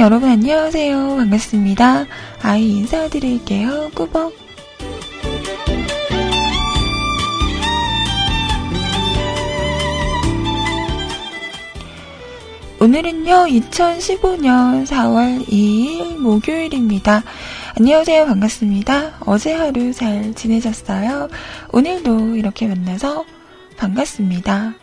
짠! 여러분 안녕하세요. 반갑습니다. 아이 인사드릴게요. 꾸벅. 오늘은요, 2015년 4월 2일 목요일입니다. 안녕하세요. 반갑습니다. 어제 하루 잘 지내셨어요? 오늘도 이렇게 만나서 반갑습니다.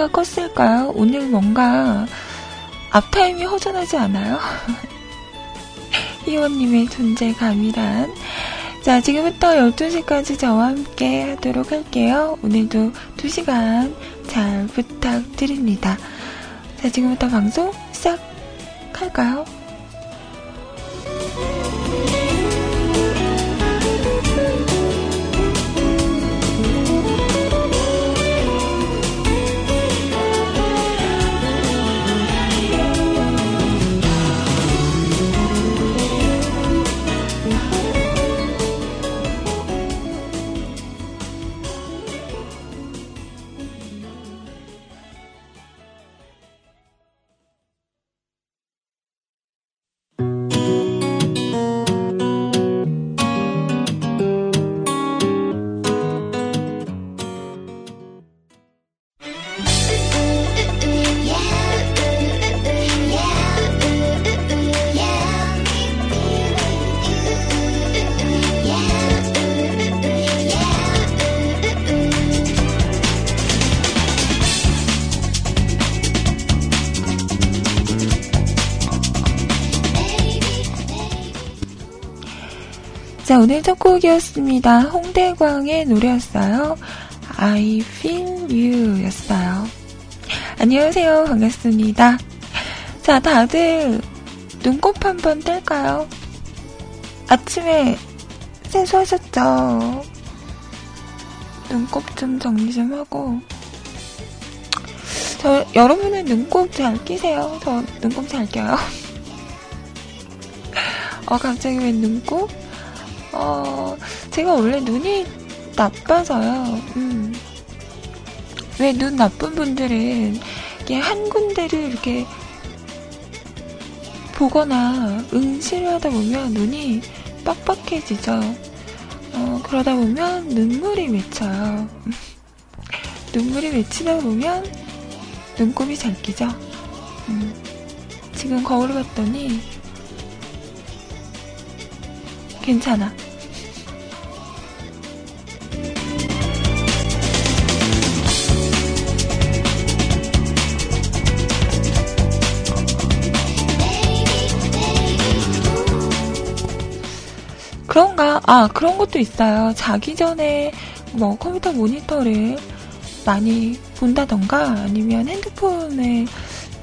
여파가 컸을까요? 오늘 뭔가 앞타임이 허전하지 않아요? 희호님의 존재감이란. 자, 지금부터 12시까지 저와 함께 하도록 할게요. 오늘도 2시간 잘 부탁드립니다. 자, 지금부터 방송 시작할까요? 오늘 첫 곡이었습니다. 홍대광의 노래였어요. I feel you 였어요. 안녕하세요. 반갑습니다. 자, 다들 눈곱 한번 뗄까요? 아침에 세수하셨죠? 눈곱 좀 정리 좀 하고. 저, 여러분은 눈곱 잘 끼세요? 저 눈곱 잘 껴요. 어, 갑자기 왜 눈곱? 어, 제가 원래 눈이 나빠서요. 음. 왜 눈 나쁜 분들은 이게 한 군데를 이렇게 보거나 응시를 하다 보면 눈이 빡빡해지죠. 어, 그러다 보면 눈물이 맺혀요. 눈물이 맺히다 보면 눈곱이 잘 끼죠. 음. 지금 거울을 봤더니 괜찮아. 그런가? 아, 그런 것도 있어요. 자기 전에 뭐 컴퓨터 모니터를 많이 본다던가 아니면 핸드폰을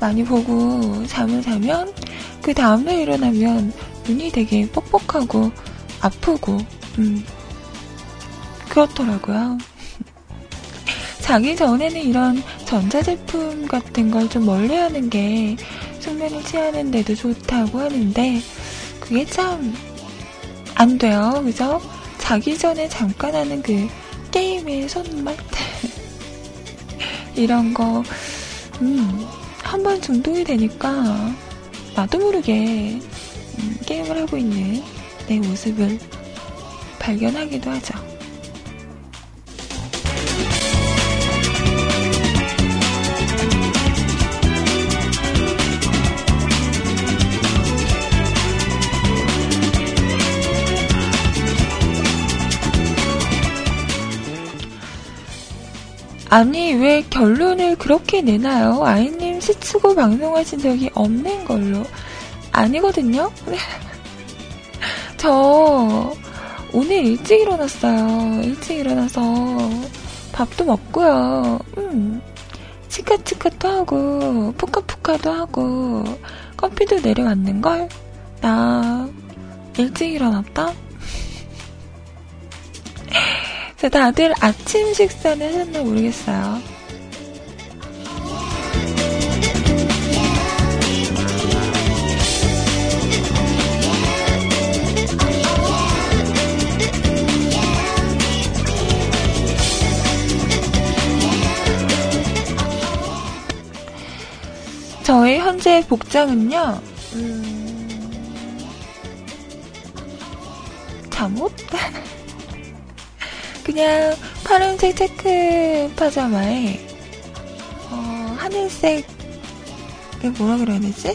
많이 보고 잠을 자면 그 다음날 일어나면 눈이 되게 뻑뻑하고 아프고, 음, 그렇더라고요. 자기 전에는 이런 전자제품 같은 걸 좀 멀리 하는 게 숙면을 취하는데도 좋다고 하는데, 그게 참, 안 돼요. 그죠? 자기 전에 잠깐 하는 그 게임의 손맛? 이런 거, 음, 한 번 중독이 되니까, 나도 모르게 음, 게임을 하고 있는 내 모습을 발견하기도 하죠. 아니, 왜 결론을 그렇게 내나요? 아이님 3시 치고 방송하신 적이 없는 걸로. 아니거든요? 저 오늘 일찍 일어났어요. 일찍 일어나서 밥도 먹고요. 음, 치카치카도 하고, 푸카푸카도 하고, 커피도 내려왔는걸? 나 일찍 일어났다? 다들 아침 식사는 하셨나 모르겠어요. 저의 현재 복장은요, 음, 잠옷? 그냥 파란색 체크 파자마에, 어, 하늘색, 뭐라 그래야 되지?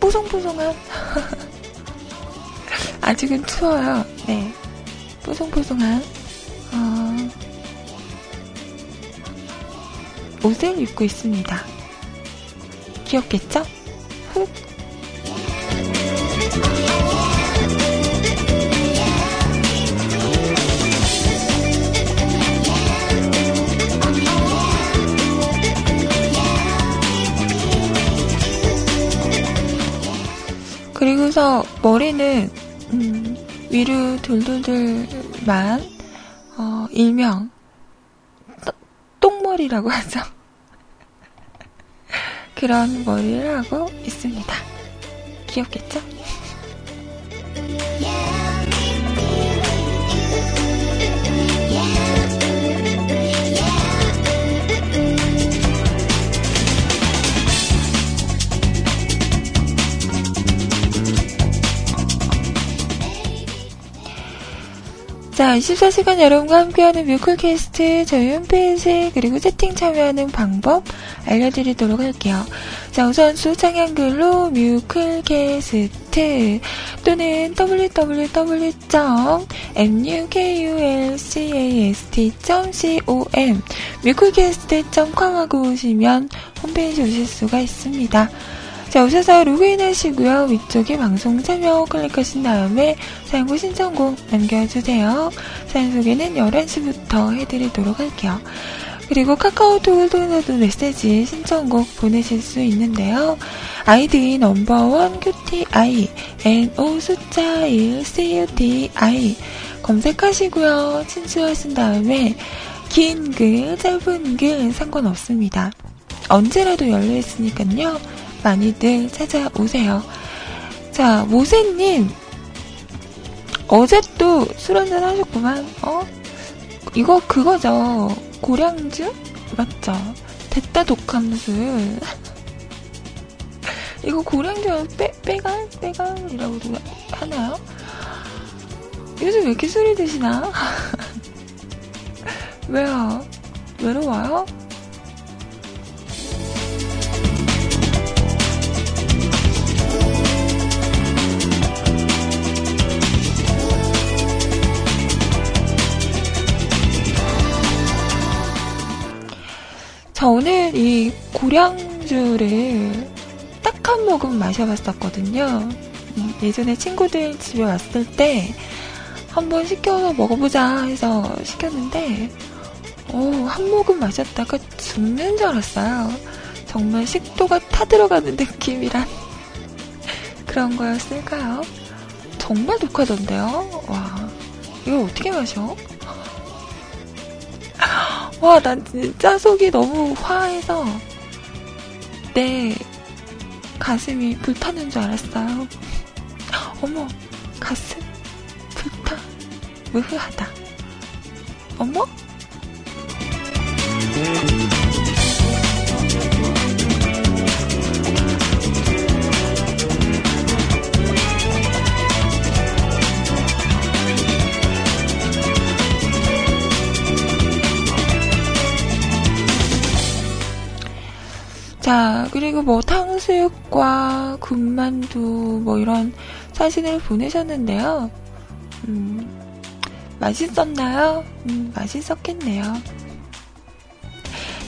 뽀송뽀송한? 아직은 추워요. 네. 뽀송뽀송한, 어, 옷을 입고 있습니다. 귀엽겠죠? 흑. 그리고서 머리는 음, 위로 돌돌돌만 어, 일명 똥머리라고 하죠. 그런 머리를 하고 있습니다. 귀엽겠죠? 자, 24시간 여러분과 함께하는 뮤클캐스트 저희 홈페이지 그리고 채팅 참여하는 방법 알려드리도록 할게요. 자, 우선 수창 한글로 뮤클캐스트 또는 www.mukulcast.com 뮤클캐스트.com 하고 오시면 홈페이지 오실 수가 있습니다. 자, 오셔서 로그인 하시고요. 위쪽에 방송 참여 클릭하신 다음에 사연구 신청곡 남겨주세요. 사연 소개는 11시부터 해드리도록 할게요. 그리고 카카오톡을 통해서도 메시지 신청곡 보내실 수 있는데요. 아이디 넘버원 QTI, NO 숫자 1 CUTI 검색하시고요. 친추하신 다음에 긴 글, 짧은 글 상관없습니다. 언제라도 열려 있으니까요. 많이들 찾아오세요. 자, 모세님. 어제 또 술 한잔 하셨구만, 어? 이거 그거죠. 고량주? 맞죠? 됐다 독한 술. 이거 고량주 빼, 빼갈? 빼갈이라고도 하나요? 요즘 왜 이렇게 술이 드시나? 왜요? 외로워요? 저 오늘 이 고량주를 딱 한 모금 마셔봤었거든요. 음, 예전에 친구들 집에 왔을 때 한번 시켜서 먹어보자 해서 시켰는데, 오, 한 모금 마셨다가 죽는 줄 알았어요. 정말 식도가 타들어가는 느낌이란 그런 거였을까요? 정말 독하던데요? 와, 이걸 어떻게 마셔? 와, 난 진짜 속이 너무 화해서 내 가슴이 불타는 줄 알았어요. 어머, 가슴 불타. 무흐하다. 어머? 자, 그리고 뭐 탕수육과 군만두 뭐 이런 사진을 보내셨는데요. 음, 맛있었나요? 음, 맛있었겠네요.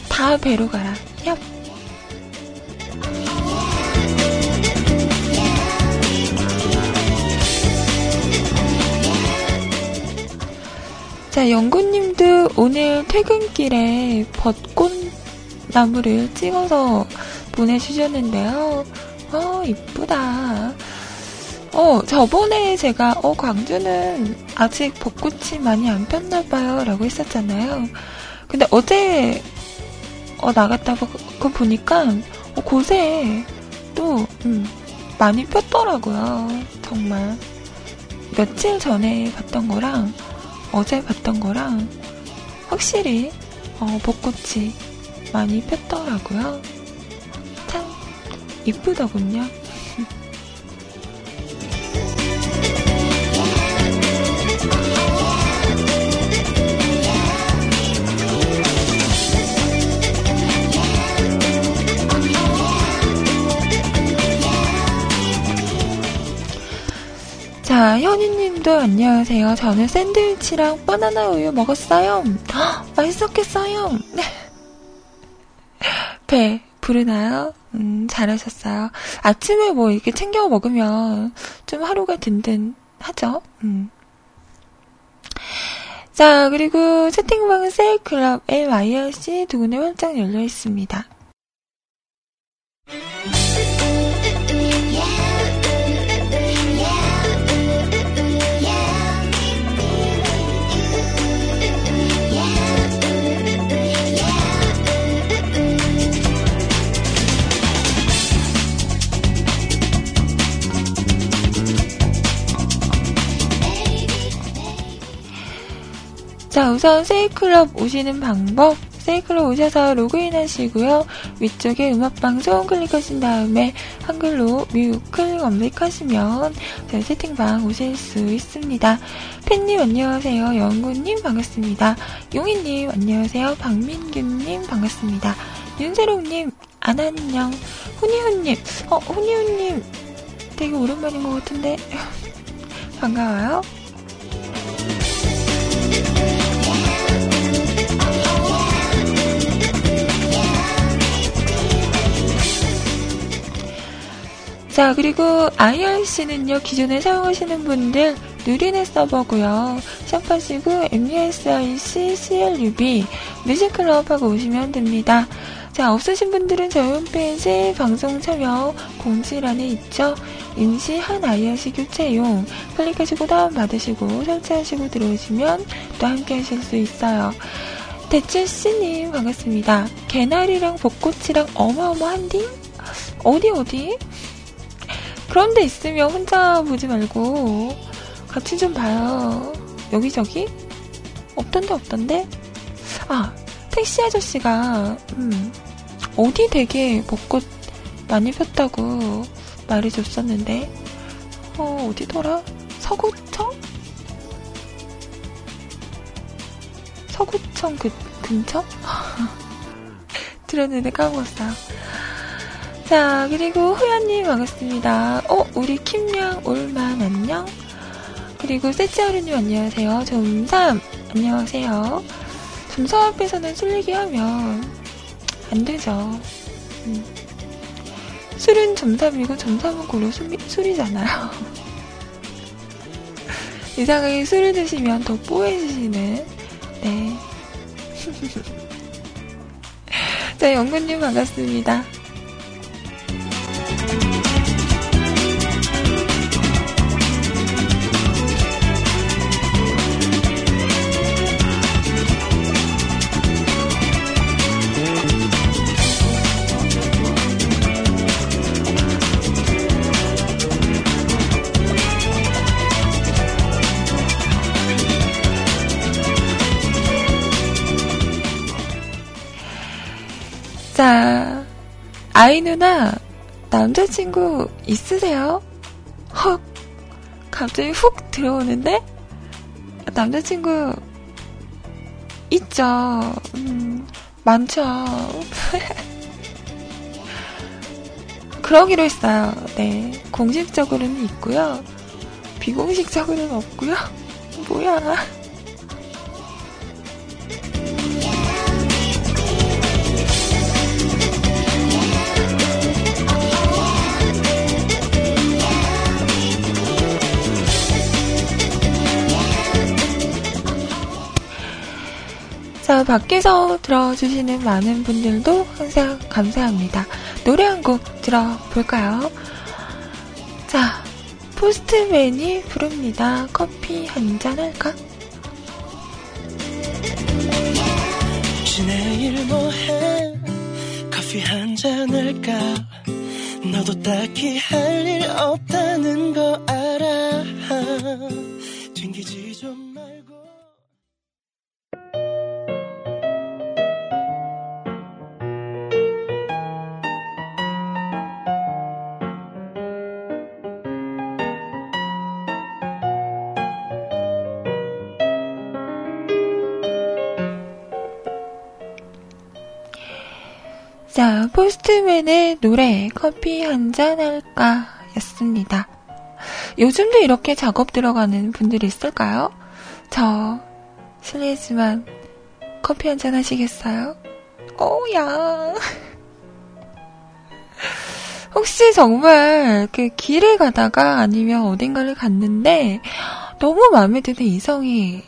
다 배로 가라. 얍. 자, 영구님도 오늘 퇴근길에 벚꽃 나무를 찍어서 보내주셨는데요. 어, 이쁘다. 어, 저번에 제가, 어, 광주는 아직 벚꽃이 많이 안 폈나봐요. 라고 했었잖아요. 근데 어제, 어, 나갔다 그 보니까, 어, 곳에 또, 음, 많이 폈더라고요. 정말. 며칠 전에 봤던 거랑, 어제 봤던 거랑, 확실히, 어, 벚꽃이 많이 폈더라고요. 참, 이쁘더군요. 자, 현이님도 안녕하세요. 저는 샌드위치랑 바나나 우유 먹었어요. 헉, 맛있었겠어요. 네. 배 부르나요? 음, 잘하셨어요. 아침에 뭐 이렇게 챙겨 먹으면 좀 하루가 든든하죠. 음. 자, 그리고 채팅방은 세일클럽 LYRC 두 군데 활짝 열려 있습니다. 자, 우선 세이클럽 오시는 방법. 세이클럽 오셔서 로그인 하시고요. 위쪽에 음악방송 클릭하신 다음에 한글로 뮤클 검색하시면 저희 채팅방 오실 수 있습니다. 팬님 안녕하세요. 영구님 반갑습니다. 용희님 안녕하세요. 박민규님 반갑습니다. 윤세롱님 안안녕. 훈이훈님 어 훈이훈님 되게 오랜만인 것 같은데 반가워요. 자, 그리고 IRC는요, 기존에 사용하시는 분들 누리넷 서버고요. 샵하시고 MUSIC CLUB 뮤직클럽하고 오시면 됩니다. 자, 없으신 분들은 저희 홈페이지 방송 참여 공지란에 있죠. 임시 한 IRC 교체용 클릭하시고 다운받으시고 설치하시고 들어오시면 또 함께 하실 수 있어요. 대출씨님 반갑습니다. 개나리랑 벚꽃이랑 어마어마한 디? 어디 어디? 그런 데 있으면 혼자 보지 말고 같이 좀 봐요. 여기저기? 없던데 없던데? 아, 택시 아저씨가 음, 어디 되게 벚꽃 많이 폈다고 말해줬었는데 어, 어디더라? 서구청? 서구청 그 근처? 들었는데 까먹었어요. 자, 그리고 호연님 반갑습니다. 어, 우리 킴양 올만 안녕? 그리고 세치하루님 안녕하세요. 점삼 안녕하세요. 점삼 앞에서는 술 얘기하면 안 되죠. 음. 술은 점삼이고 점삼은 고로 술, 술이잖아요. 이상하게 술을 드시면 더 뽀해지시는 네. 자, 영근님 반갑습니다. 아이 누나, 남자친구 있으세요? 헉, 갑자기 훅 들어오는데? 남자친구, 있죠. 음, 많죠. 그러기로 했어요. 네. 공식적으로는 있고요. 비공식적으로는 없고요. 뭐야. 자, 밖에서 들어주시는 많은 분들도 항상 감사합니다. 노래 한 곡 들어볼까요? 자, 포스트맨이 부릅니다. 커피 한 잔 할까? 내일 뭐해 커피 한 잔 할까 너도 딱히 할 일 없다는 거 알아 자, 포스트맨의 노래 커피 한 잔 할까 였습니다. 요즘도 이렇게 작업 들어가는 분들이 있을까요? 저 실례지만 커피 한 잔 하시겠어요? 오야. 혹시 정말 그 길을 가다가 아니면 어딘가를 갔는데 너무 마음에 드는 이성이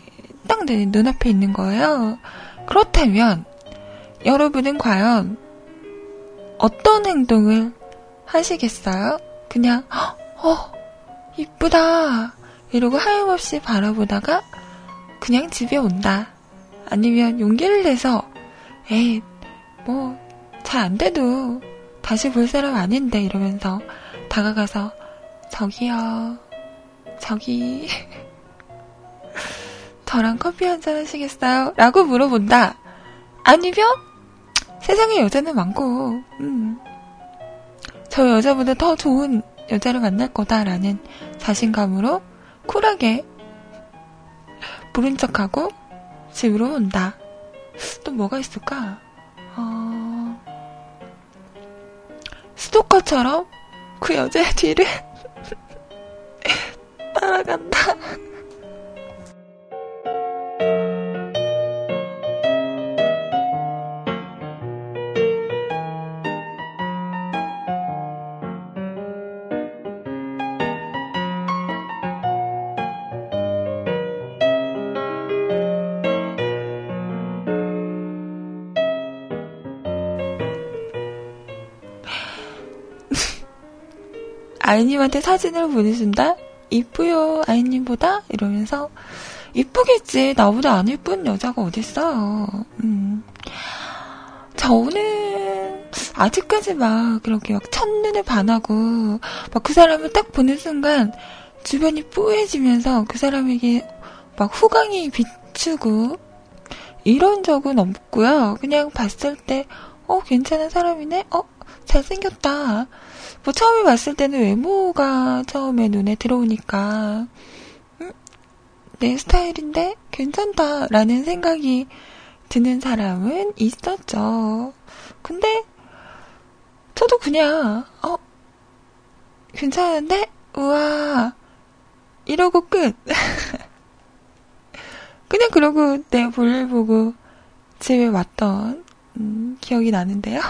딱 내 눈앞에 있는 거예요. 그렇다면 여러분은 과연 어떤 행동을 하시겠어요? 그냥, 어, 이쁘다. 이러고 하염없이 바라보다가 그냥 집에 온다. 아니면 용기를 내서, 에이, 뭐, 잘 안 돼도 다시 볼 사람 아닌데 이러면서 다가가서, 저기요, 저기, 저랑 커피 한 잔 하시겠어요? 라고 물어본다. 아니면, 세상에 여자는 많고, 음, 저 여자보다 더 좋은 여자를 만날 거다라는 자신감으로 쿨하게 부른 척하고 집으로 온다. 또 뭐가 있을까? 어... 스토커처럼 그 여자의 뒤를 따라간다. 아이님한테 사진을 보내준다? 이쁘요, 아이님보다? 이러면서, 이쁘겠지. 나보다 안 이쁜 여자가 어딨어요. 음. 저는, 아직까지 막, 그렇게 막 첫눈에 반하고, 막 그 사람을 딱 보는 순간, 주변이 뿌해지면서 그 사람에게 막 후광이 비추고, 이런 적은 없고요. 그냥 봤을 때, 어, 괜찮은 사람이네? 어, 잘생겼다. 뭐 처음에 봤을 때는 외모가 처음에 눈에 들어오니까 음, 내 스타일인데 괜찮다라는 생각이 드는 사람은 있었죠. 근데 저도 그냥 어 괜찮은데 우와 이러고 끝. 그냥 그러고 내 볼일 보고 집에 왔던 음, 기억이 나는데요.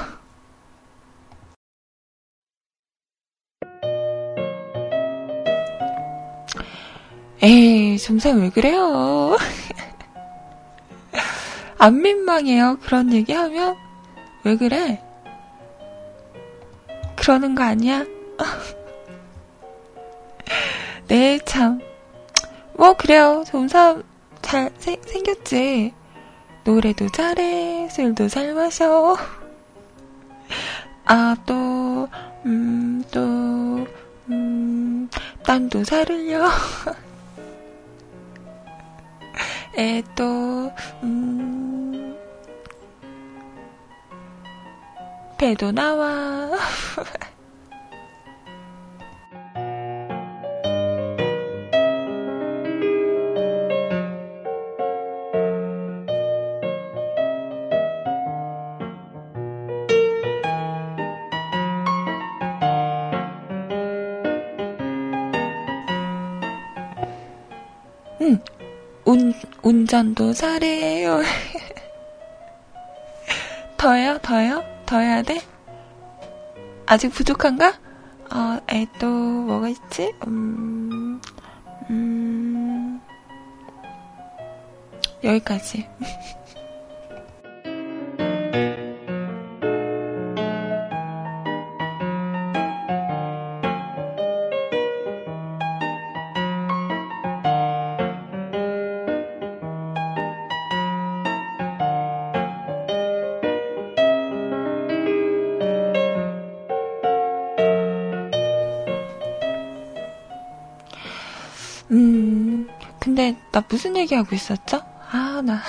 에이, 점상 왜 그래요? 안 민망해요. 그런 얘기 하면? 왜 그래? 그러는 거 아니야? 네, 참. 뭐, 그래요. 점삼 잘 세, 생겼지. 노래도 잘해, 술도 잘 마셔. 아, 또, 음, 또, 음, 딴도 잘 흘려. 에, 또, 음, 배도 나와. 응, 운, 운전도 잘해요. 더요? 더요? 더 해야 돼? 아직 부족한가? 어, 에, 또, 뭐가 있지? 음, 음, 여기까지. 무슨 얘기하고 있었죠? 아, 나.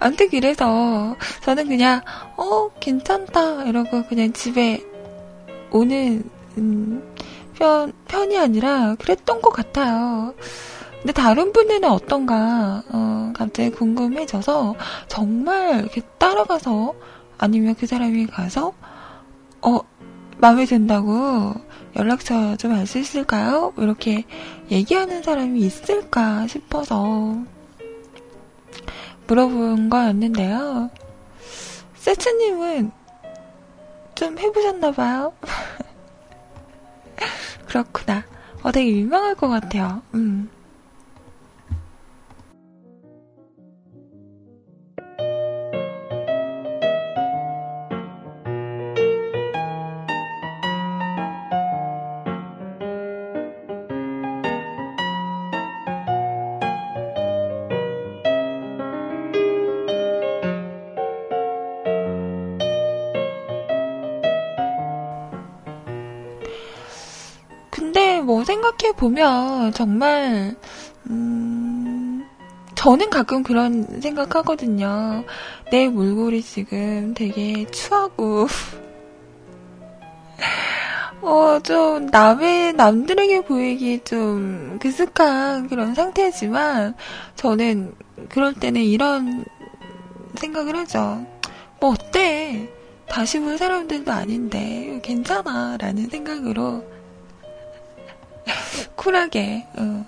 아무튼 그래서 저는 그냥, 어, 괜찮다. 이러고 그냥 집에 오는, 음, 편, 편이 아니라 그랬던 것 같아요. 근데 다른 분들은 어떤가, 어, 갑자기 궁금해져서 정말 이렇게 따라가서 아니면 그 사람이 가서, 어, 마음에 든다고 연락처 좀 알 수 있을까요? 이렇게 얘기하는 사람이 있을까 싶어서 물어본 거였는데요. 세츠님은 좀 해보셨나봐요. 그렇구나. 어, 되게 민망할 것 같아요. 음. 보면 정말 음, 저는 가끔 그런 생각하거든요. 내 몰골이 지금 되게 추하고 어, 좀, 남의, 남들에게 보이기 좀, 그슥한 그런 상태지만, 저는, 그럴 때는 이런 생각을 하죠. 뭐, 어때? 다시 볼 사람들도 아닌데, 괜찮아. 라는 생각으로, 쿨하게 어.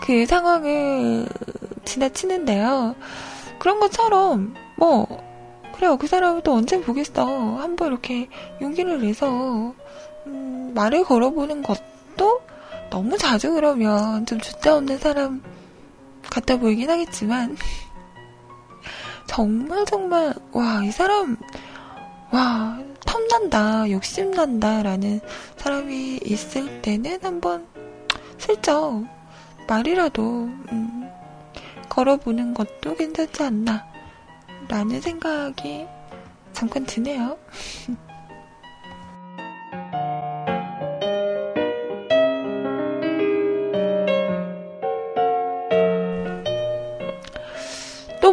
그 상황을 지나치는데요. 그런 것처럼 뭐 그래요 그 사람을 또 언제 보겠어 한번 이렇게 용기를 내서 음, 말을 걸어보는 것도 너무 자주 그러면 좀 주자 없는 사람 같아 보이긴 하겠지만 정말 정말 와 이 사람 와 탐난다, 욕심난다, 라는 사람이 있을 때는 한번 슬쩍 말이라도, 음, 걸어보는 것도 괜찮지 않나, 라는 생각이 잠깐 드네요.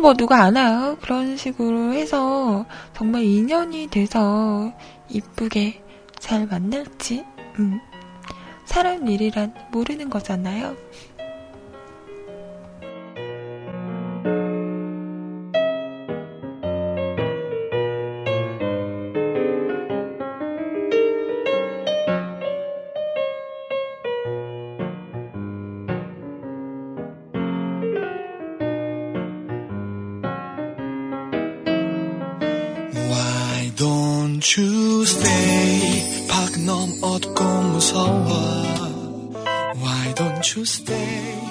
뭐 누가 아나요? 그런 식으로 해서 정말 인연이 돼서 이쁘게 잘 만날지, 음. 사람 일이란 모르는 거잖아요. 이경현과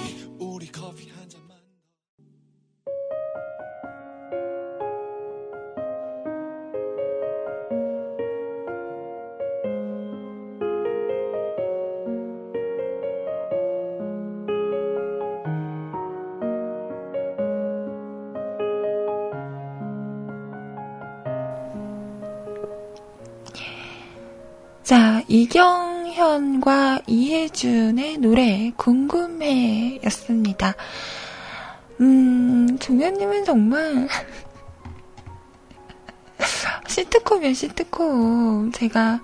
이혜준의 노래 궁금해 였습니다. 음, 종현님은 정말 시트콤이에요, 시트콤. 제가,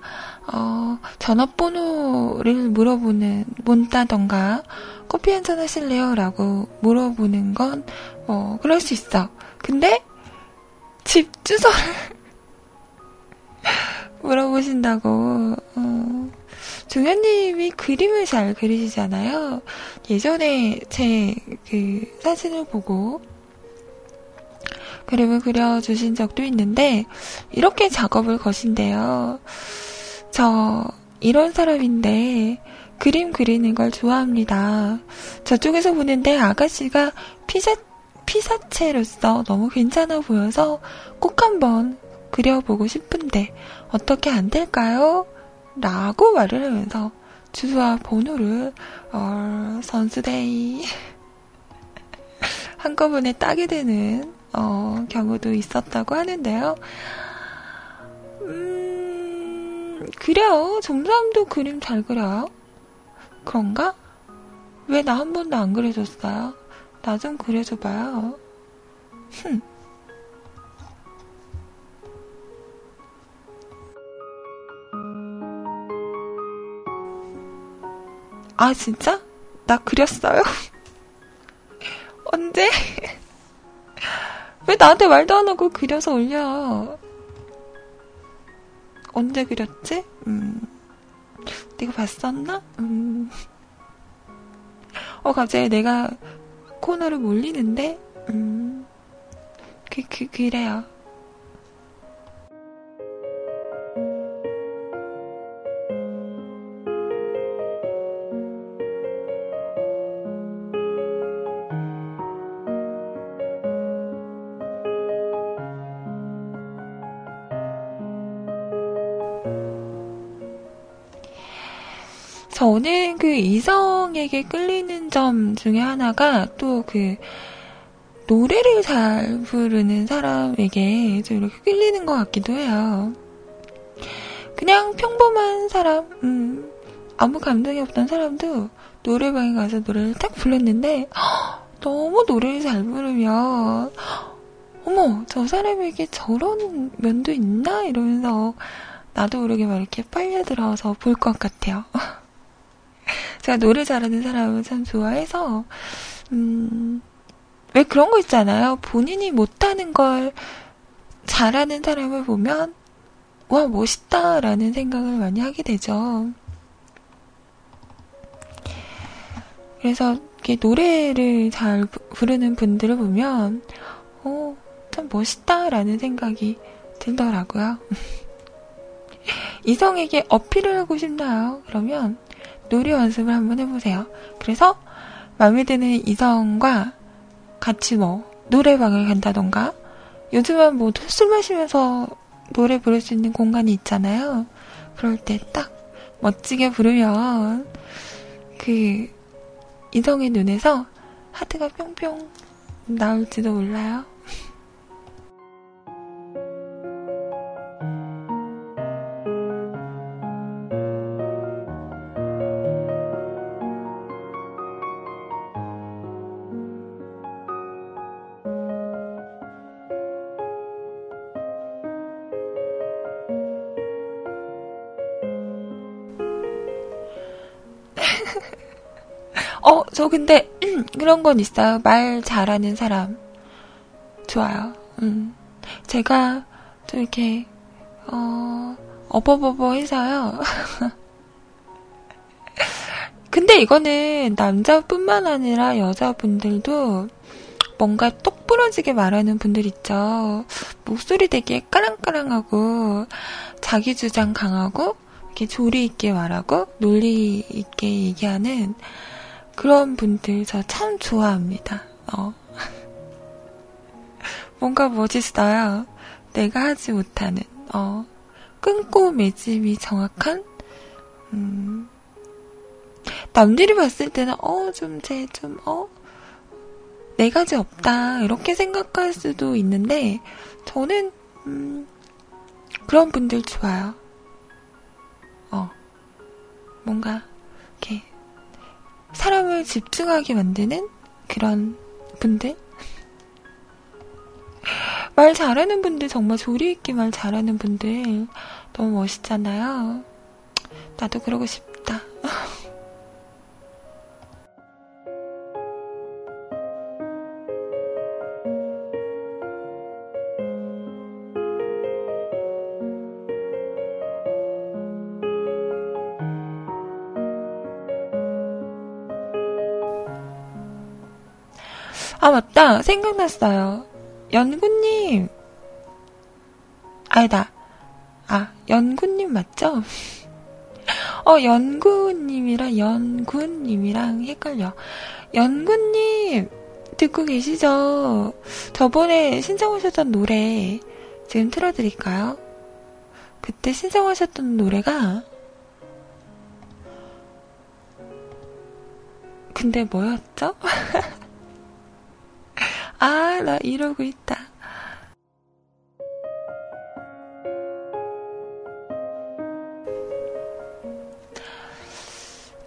어, 전화번호를 물어보는, 문다던가, 커피 한잔 하실래요? 라고 물어보는 건, 어, 그럴 수 있어. 근데, 집 주소를 물어보신다고, 어, 종현님이 그림을 잘 그리시잖아요. 예전에 제 그 사진을 보고 그림을 그려주신 적도 있는데, 이렇게 작업을 거신대요. 저, 이런 사람인데, 그림 그리는 걸 좋아합니다. 저쪽에서 보는데 아가씨가 피사, 피사체로서 너무 괜찮아 보여서 꼭 한번 그려보고 싶은데 어떻게 안 될까요? 라고 말을 하면서 주소와 번호를 어, 선수데이 한꺼번에 따게 되는 어, 경우도 있었다고 하는데요. 음, 그래요. 점사도 그림 잘 그려요. 그런가? 왜 나 한 번도 안 그려줬어요? 나 좀 그려줘봐요. 흠. 아, 진짜? 나 그렸어요? 언제? 왜 나한테 말도 안 하고 그려서 올려? 언제 그렸지? 음, 네가 봤었나? 음. 어, 갑자기 내가 코너를 몰리는데? 음, 그, 그, 그래요. 이성에게 끌리는 점 중에 하나가 또 그 노래를 잘 부르는 사람에게 좀 이렇게 끌리는 것 같기도 해요. 그냥 평범한 사람, 음, 아무 감정이 없던 사람도 노래방에 가서 노래를 딱 불렀는데, 허, 너무 노래를 잘 부르면, 어머, 저 사람에게 저런 면도 있나? 이러면서 나도 모르게 막 이렇게 빨려들어서 볼 것 같아요. 제가 노래 잘하는 사람을 참 좋아해서, 음, 왜 그런 거 있잖아요. 본인이 못하는 걸 잘하는 사람을 보면, 와, 멋있다라는 생각을 많이 하게 되죠. 그래서 이렇게 노래를 잘 부르는 분들을 보면, 어, 참 멋있다라는 생각이 들더라고요. 이성에게 어필을 하고 싶나요? 그러면 노래 연습을 한번 해보세요. 그래서 마음에 드는 이성과 같이 뭐 노래방을 간다던가 요즘은 뭐술 마시면서 노래 부를 수 있는 공간이 있잖아요. 그럴 때 딱 멋지게 부르면 그 이성의 눈에서 하트가 뿅뿅 나올지도 몰라요. 저 근데 그런 건 있어요. 말 잘하는 사람 좋아요. 음. 제가 좀 이렇게 어 어버버버 해서요. 근데 이거는 남자뿐만 아니라 여자분들도 뭔가 똑 부러지게 말하는 분들 있죠. 목소리 되게 까랑까랑하고 자기 주장 강하고 이렇게 조리 있게 말하고 논리 있게 얘기하는 그런 분들 저 참 좋아합니다. 어. 뭔가 멋있어요. 내가 하지 못하는, 어, 끊고 매짐이 정확한, 음, 남들이 봤을 때는, 어, 좀, 쟤, 좀, 어, 네 가지 없다. 이렇게 생각할 수도 있는데, 저는, 음, 그런 분들 좋아요. 어, 뭔가, 이렇게, 사람을 집중하게 만드는 그런 분들? 말 잘하는 분들, 정말 조리있게 말 잘하는 분들, 너무 멋있잖아요. 나도 그러고 싶다. 아, 맞다. 생각났어요. 연구님. 아니다. 아, 연구님 맞죠? 어, 연구님이랑 연구님이랑 헷갈려. 연구님, 듣고 계시죠? 저번에 신청하셨던 노래 지금 틀어드릴까요? 그때 신청하셨던 노래가 근데 뭐였죠? 아, 나 이러고 있다.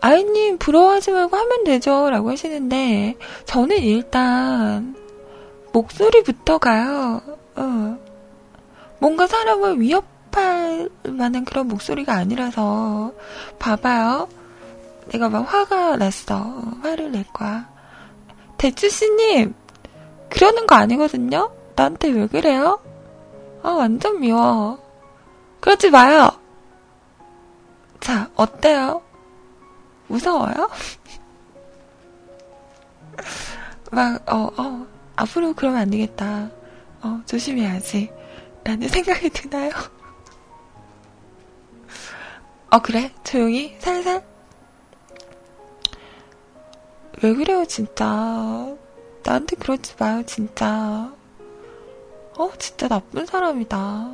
아이님 부러워하지 말고 하면 되죠. 라고 하시는데, 저는 일단, 목소리부터가요, 어, 뭔가 사람을 위협할 만한 그런 목소리가 아니라서, 봐봐요. 내가 막 화가 났어. 화를 낼 거야. 대추씨님, 그러는 거 아니거든요? 나한테 왜 그래요? 아, 완전 미워. 그러지 마요. 자, 어때요? 무서워요? 막, 어, 어, 앞으로 그러면 안 되겠다. 어, 조심해야지. 라는 생각이 드나요? 어, 그래? 조용히? 살살? 왜 그래요, 진짜. 나한테 그러지 마요, 진짜. 어, 진짜 나쁜 사람이다.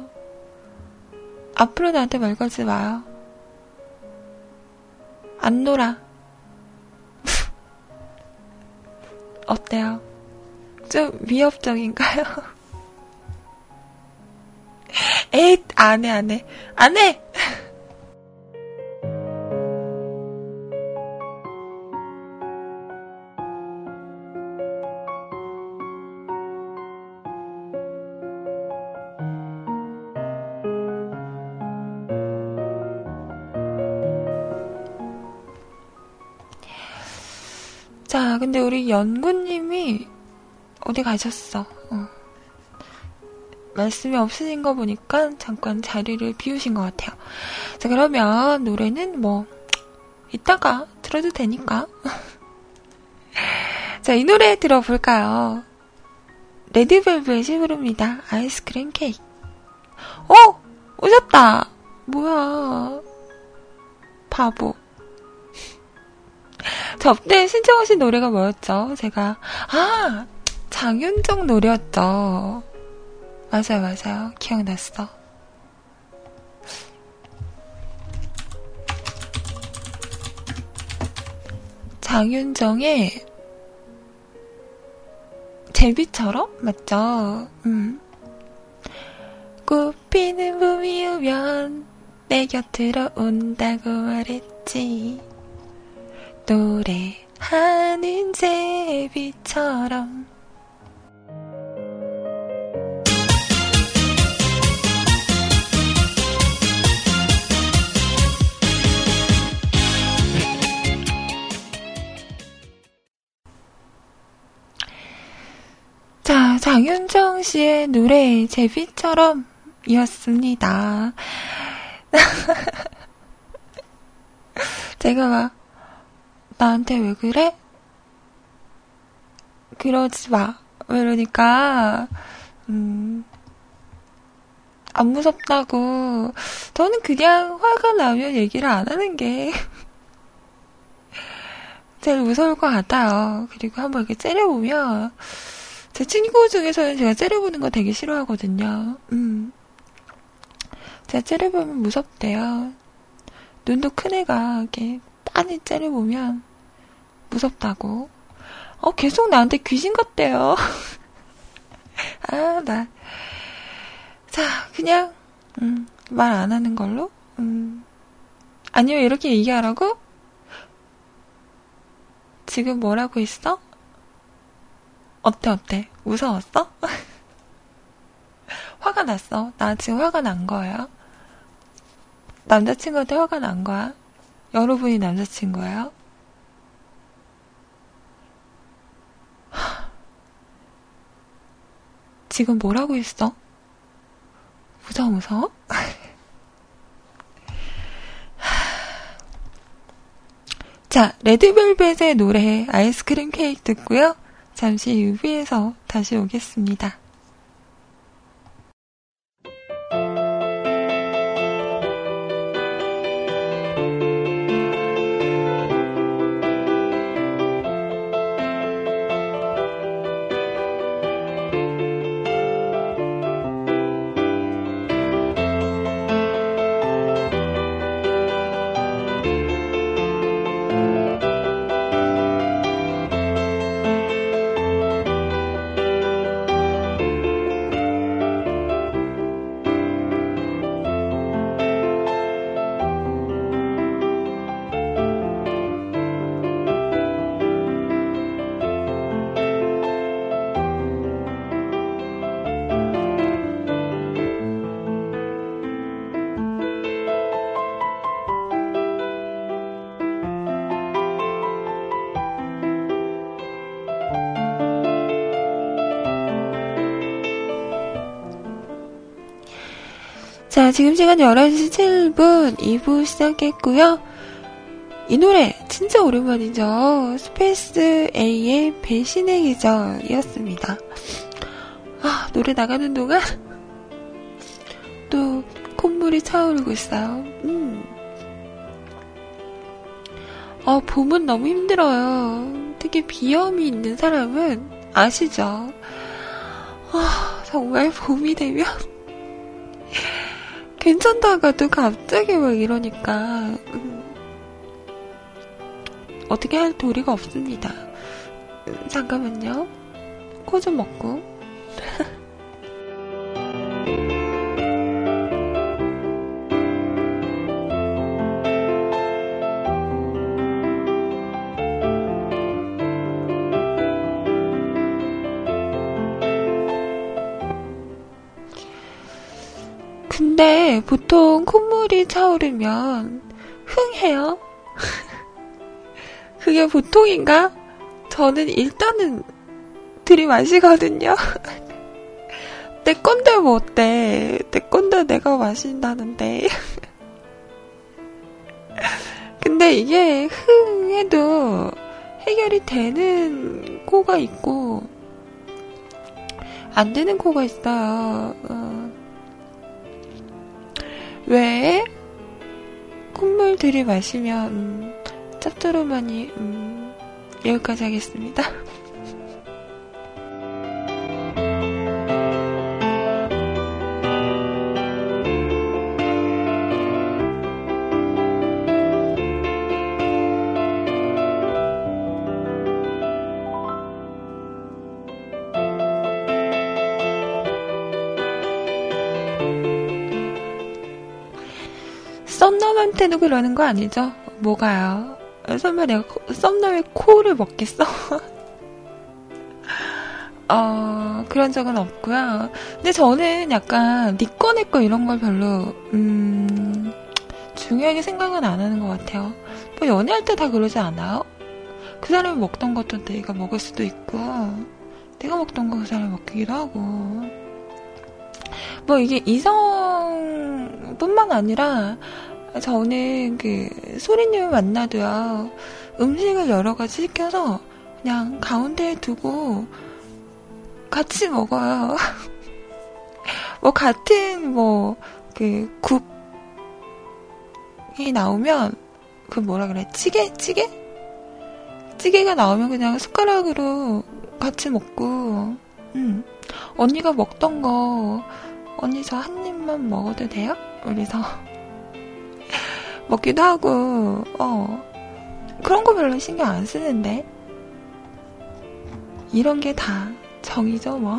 앞으로 나한테 말 걸지 마요. 안 놀아. 어때요? 좀 위협적인가요? 에잇, 안 해, 안 해. 안 해! 근데 우리 연구님이 어디 가셨어? 어. 말씀이 없으신 거 보니까 잠깐 자리를 비우신 것 같아요. 자, 그러면 노래는 뭐, 이따가 들어도 되니까. 자, 이 노래 들어볼까요? 레드벨벳이 부릅니다. 아이스크림 케이크. 어! 오셨다! 뭐야. 바보. 접대 신청하신 노래가 뭐였죠? 제가, 아! 장윤정 노래였죠. 맞아요, 맞아요. 기억났어. 장윤정의 제비처럼? 맞죠? 음. 꽃피는 봄이 오면 내 곁으로 온다고 말했지. 노래하는 제비처럼 자, 장윤정 씨의 노래 제비처럼 이었습니다. 제가 막 나한테 왜 그래? 그러지 마. 이러니까, 음, 안 무섭다고. 저는 그냥 화가 나면 얘기를 안 하는 게 제일 무서울 것 같아요. 그리고 한번 이렇게 째려보면, 제 친구 중에서는 제가 째려보는 거 되게 싫어하거든요. 음. 제가 째려보면 무섭대요. 눈도 큰 애가 이렇게 빤히 째려보면 무섭다고. 어, 계속 나한테 귀신 같대요. 아, 나. 자, 그냥, 음, 말 안 하는 걸로? 음. 아니면 이렇게 얘기하라고? 지금 뭐라고 있어? 어때, 어때? 무서웠어? 화가 났어. 나 지금 화가 난 거예요. 남자친구한테 화가 난 거야. 여러분이 남자친구예요? 지금 뭐라고 했어? 무서워, 무서워? 자, 레드벨벳의 노래 아이스크림 케이크 듣고요. 잠시 유비에서 다시 오겠습니다. 지금 시간 11시 7분 2부 시작했고요. 이 노래 진짜 오랜만이죠. 스페이스 A의 배신의 계절이었습니다. 아, 노래 나가는 동안 또 콧물이 차오르고 있어요. 음. 어, 봄은 너무 힘들어요. 특히 비염이 있는 사람은 아시죠? 아, 정말 봄이 되면 괜찮다가도 갑자기 막 이러니까 음, 어떻게 할 도리가 없습니다. 음, 잠깐만요. 코 좀 먹고. 보통 콧물이 차오르면 흥해요. 그게 보통인가? 저는 일단은 들이마시거든요. 내 건데 뭐 어때? 내 건데 내가 마신다는데. 근데 이게 흥해도 해결이 되는 코가 있고 안 되는 코가 있어요. 어. 왜 콧물 들이마시면 음, 짭조름하니 음, 여기까지 하겠습니다. 썸남한테도 그러는 거 아니죠? 뭐가요? 설마 내가 썸남의 코를 먹겠어? 어, 그런 적은 없고요. 근데 저는 약간 니꺼 네 내꺼 이런 걸 별로 음, 중요하게 생각은 안 하는 것 같아요. 뭐 연애할 때 다 그러지 않아요? 그 사람이 먹던 것도 내가 먹을 수도 있고 내가 먹던 거 그 사람이 먹기도 하고 뭐 이게 이성뿐만 아니라 저는 그 소리님을 만나도요 음식을 여러 가지 시켜서 그냥 가운데에 두고 같이 먹어요. 뭐 같은 뭐 그 국이 나오면 그 뭐라 그래 찌개 찌개 찌개가 나오면 그냥 숟가락으로 같이 먹고 음 언니가 먹던 거 언니 저 한 입만 먹어도 돼요? 그래서 먹기도 하고 어 그런 거 별로 신경 안 쓰는데 이런 게 다 정이죠 뭐.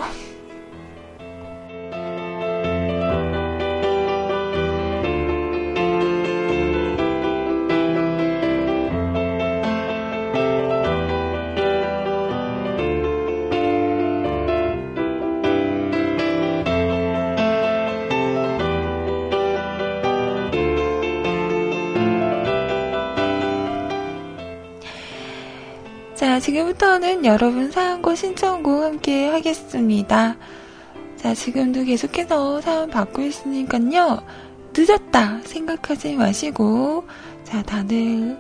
지금부터는 여러분 사연과 신청곡 함께 하겠습니다. 자, 지금도 계속해서 사연 받고 있으니까요. 늦었다 생각하지 마시고, 자, 다들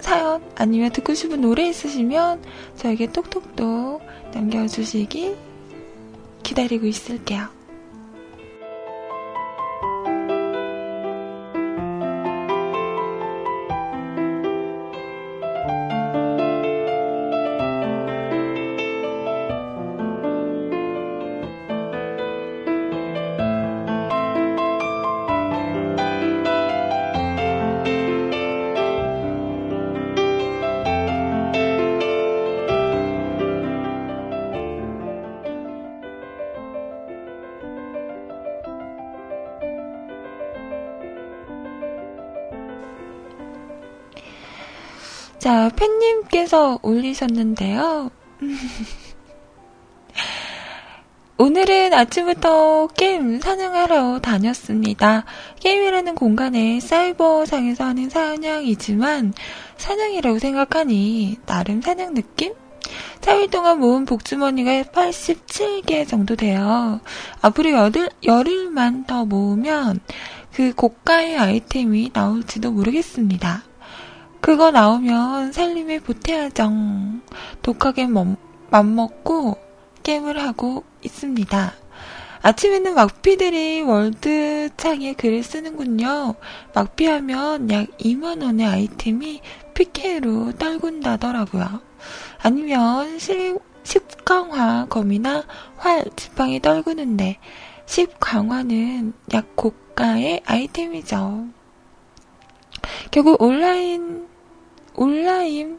사연 아니면 듣고 싶은 노래 있으시면 저에게 똑똑똑 남겨주시기 기다리고 있을게요. 자, 팬님께서 올리셨는데요. 오늘은 아침부터 게임 사냥하러 다녔습니다. 게임이라는 공간에 사이버상에서 하는 사냥이지만 사냥이라고 생각하니 나름 사냥 느낌? 3일 동안 모은 복주머니가 87개 정도 돼요. 앞으로 열흘, 열흘만 더 모으면 그 고가의 아이템이 나올지도 모르겠습니다. 그거 나오면 살림에 보태야죠. 독하게 맘먹고 게임을 하고 있습니다. 아침에는 막피들이 월드 창에 글을 쓰는군요. 막피하면 약 2만원의 아이템이 PK로 떨군다더라고요. 아니면 10강화 검이나 활, 지팡이 떨구는데 10강화는 약 고가의 아이템이죠. 결국 온라인, 온라인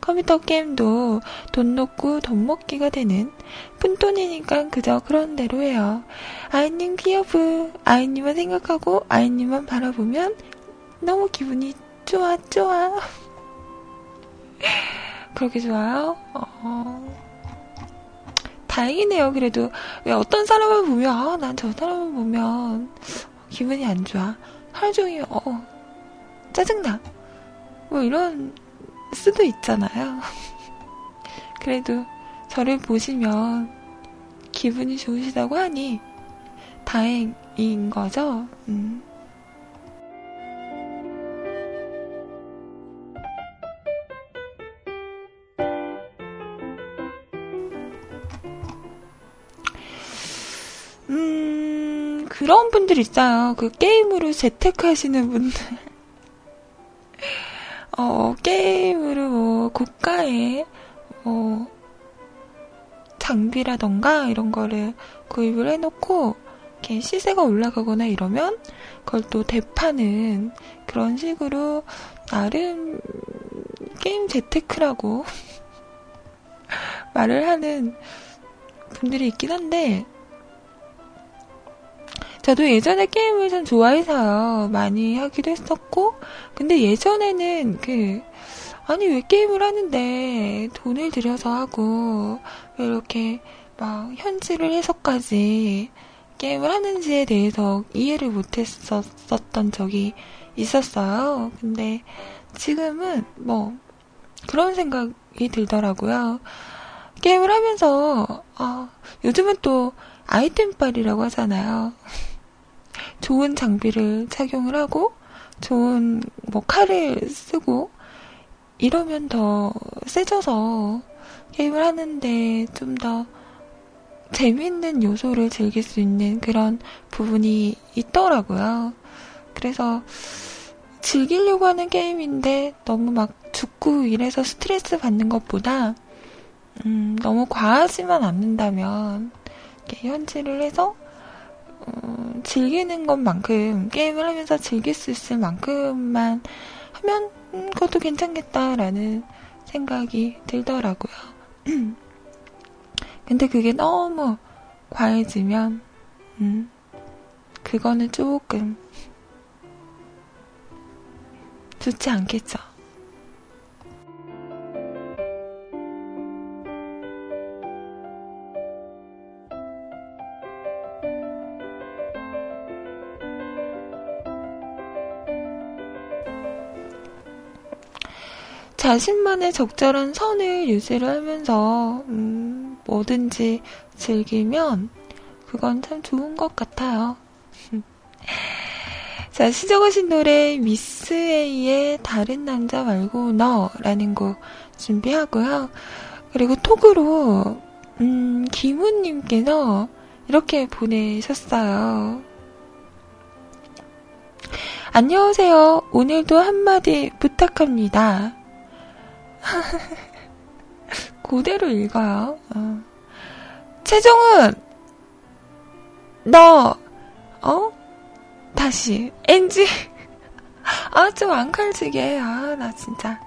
컴퓨터 게임도 돈 놓고 돈 먹기가 되는 푼돈이니까 그저 그런 대로 해요. 아이님 귀여브. 아이님만 생각하고 아이님만 바라보면 너무 기분이 좋아, 좋아. 그렇게 좋아요? 어... 다행이네요, 그래도. 왜 어떤 사람을 보면, 아, 난 저 사람을 보면 기분이 안 좋아. 하루 종일, 어, 짜증나. 뭐 이런 수도 있잖아요. 그래도 저를 보시면 기분이 좋으시다고 하니 다행인 거죠. 음. 음, 그런 분들 있어요. 그 게임으로 재테크하시는 분들. 어, 게임으로 뭐, 고가의, 뭐, 장비라던가 이런 거를 구입을 해놓고, 이렇게 시세가 올라가거나 이러면, 그걸 또 대파는 그런 식으로, 나름, 게임 재테크라고 말을 하는 분들이 있긴 한데, 저도 예전에 게임을 좀 좋아해서요. 많이 하기도 했었고, 근데 예전에는 그, 아니, 왜 게임을 하는데 돈을 들여서 하고, 왜 이렇게 막 현질을 해서까지 게임을 하는지에 대해서 이해를 못했었던 적이 있었어요. 근데 지금은 뭐, 그런 생각이 들더라고요. 게임을 하면서, 아, 요즘은 또 아이템빨이라고 하잖아요. 좋은 장비를 착용을 하고 좋은 뭐 칼을 쓰고 이러면 더 세져서 게임을 하는데 좀 더 재밌는 요소를 즐길 수 있는 그런 부분이 있더라고요. 그래서 즐기려고 하는 게임인데 너무 막 죽고 이래서 스트레스 받는 것보다 음, 너무 과하지만 않는다면 현질을 해서 어, 즐기는 것만큼 게임을 하면서 즐길 수 있을 만큼만 하면 음, 그것도 괜찮겠다라는 생각이 들더라고요. 근데 그게 너무 과해지면 음, 그거는 조금 좋지 않겠죠. 자신만의 적절한 선을 유지를 하면서 음, 뭐든지 즐기면 그건 참 좋은 것 같아요. 자, 시작하신 노래 미스 A의 다른 남자 말고 너라는 곡 준비하고요. 그리고 톡으로 음, 김우님께서 이렇게 보내셨어요. 안녕하세요. 오늘도 한마디 부탁합니다. 그대로 읽어요. 어. 최종은 너 어? 다시 엔지 아좀 앙칼지게 아 나 진짜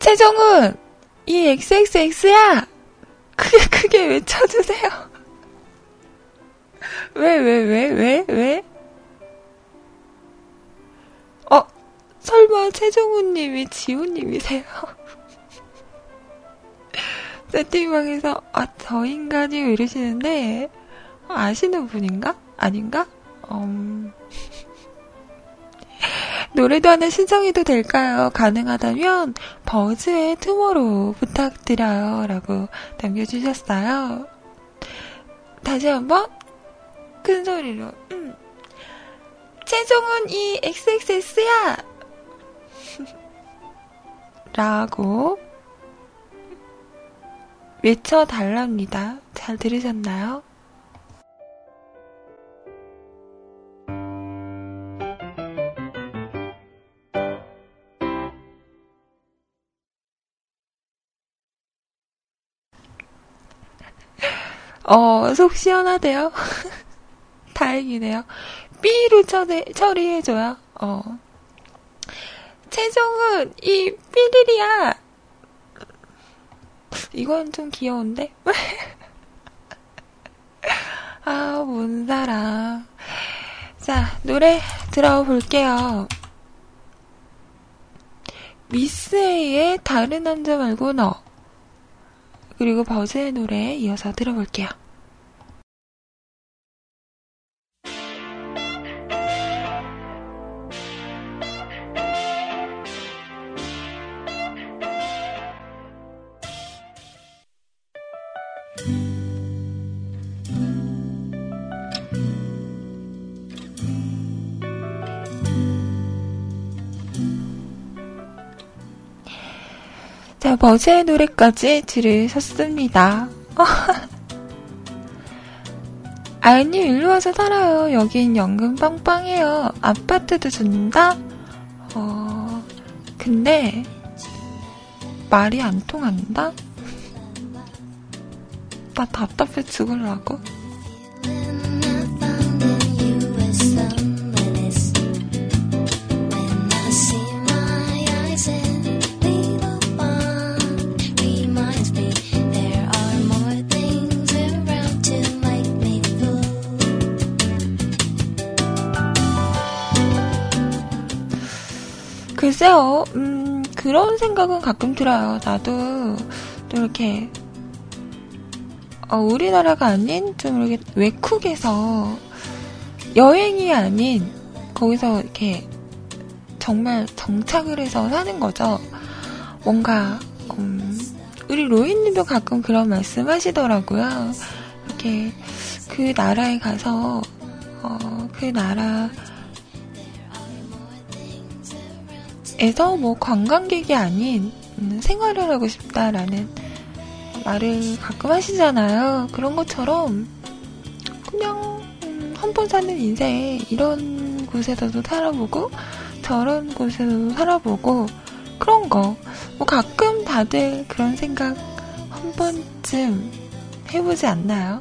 최종은 이 XXX야! 크게 크게 외쳐주세요. 왜, 왜, 왜, 왜, 왜? 어, 설마 최정우님이 지우님이세요? 세팅방에서, 아, 저 인간이 이러시는데, 아시는 분인가? 아닌가? 음... 노래도 하나 신청해도 될까요? 가능하다면 버즈의 투모로 부탁드려요. 라고 남겨주셨어요. 다시 한번 큰 소리로 음. 최종은 이 XXS야! 라고 외쳐달랍니다. 잘 들으셨나요? 어, 속 시원하대요. 다행이네요. 삐로 처리, 처리해줘요. 어. 최종은, 이, 삐리리야! 이건 좀 귀여운데? 아, 뭔 사람. 자, 노래 들어볼게요. 미스에이의 다른 남자 말고 너. 그리고 버즈의 노래 이어서 들어볼게요. 자, 버즈의 노래까지 들으셨습니다. 아이님 일로 와서 살아요. 여긴 연금 빵빵해요. 아파트도 준다? 어, 근데 말이 안 통한다? 나 답답해 죽을라고? 글쎄요, 음, 그런 생각은 가끔 들어요. 나도 또 이렇게, 어, 우리나라가 아닌 좀 이렇게 외국에서 여행이 아닌 거기서 이렇게 정말 정착을 해서 사는 거죠. 뭔가, 음, 우리 로이님도 가끔 그런 말씀 하시더라고요. 이렇게 그 나라에 가서, 어, 그 나라, 에서 뭐 관광객이 아닌 음, 생활을 하고 싶다라는 말을 가끔 하시잖아요. 그런 것처럼 그냥 음, 한번 사는 인생에 이런 곳에서도 살아보고 저런 곳에서도 살아보고 그런 거. 뭐 가끔 다들 그런 생각 한 번쯤 해보지 않나요?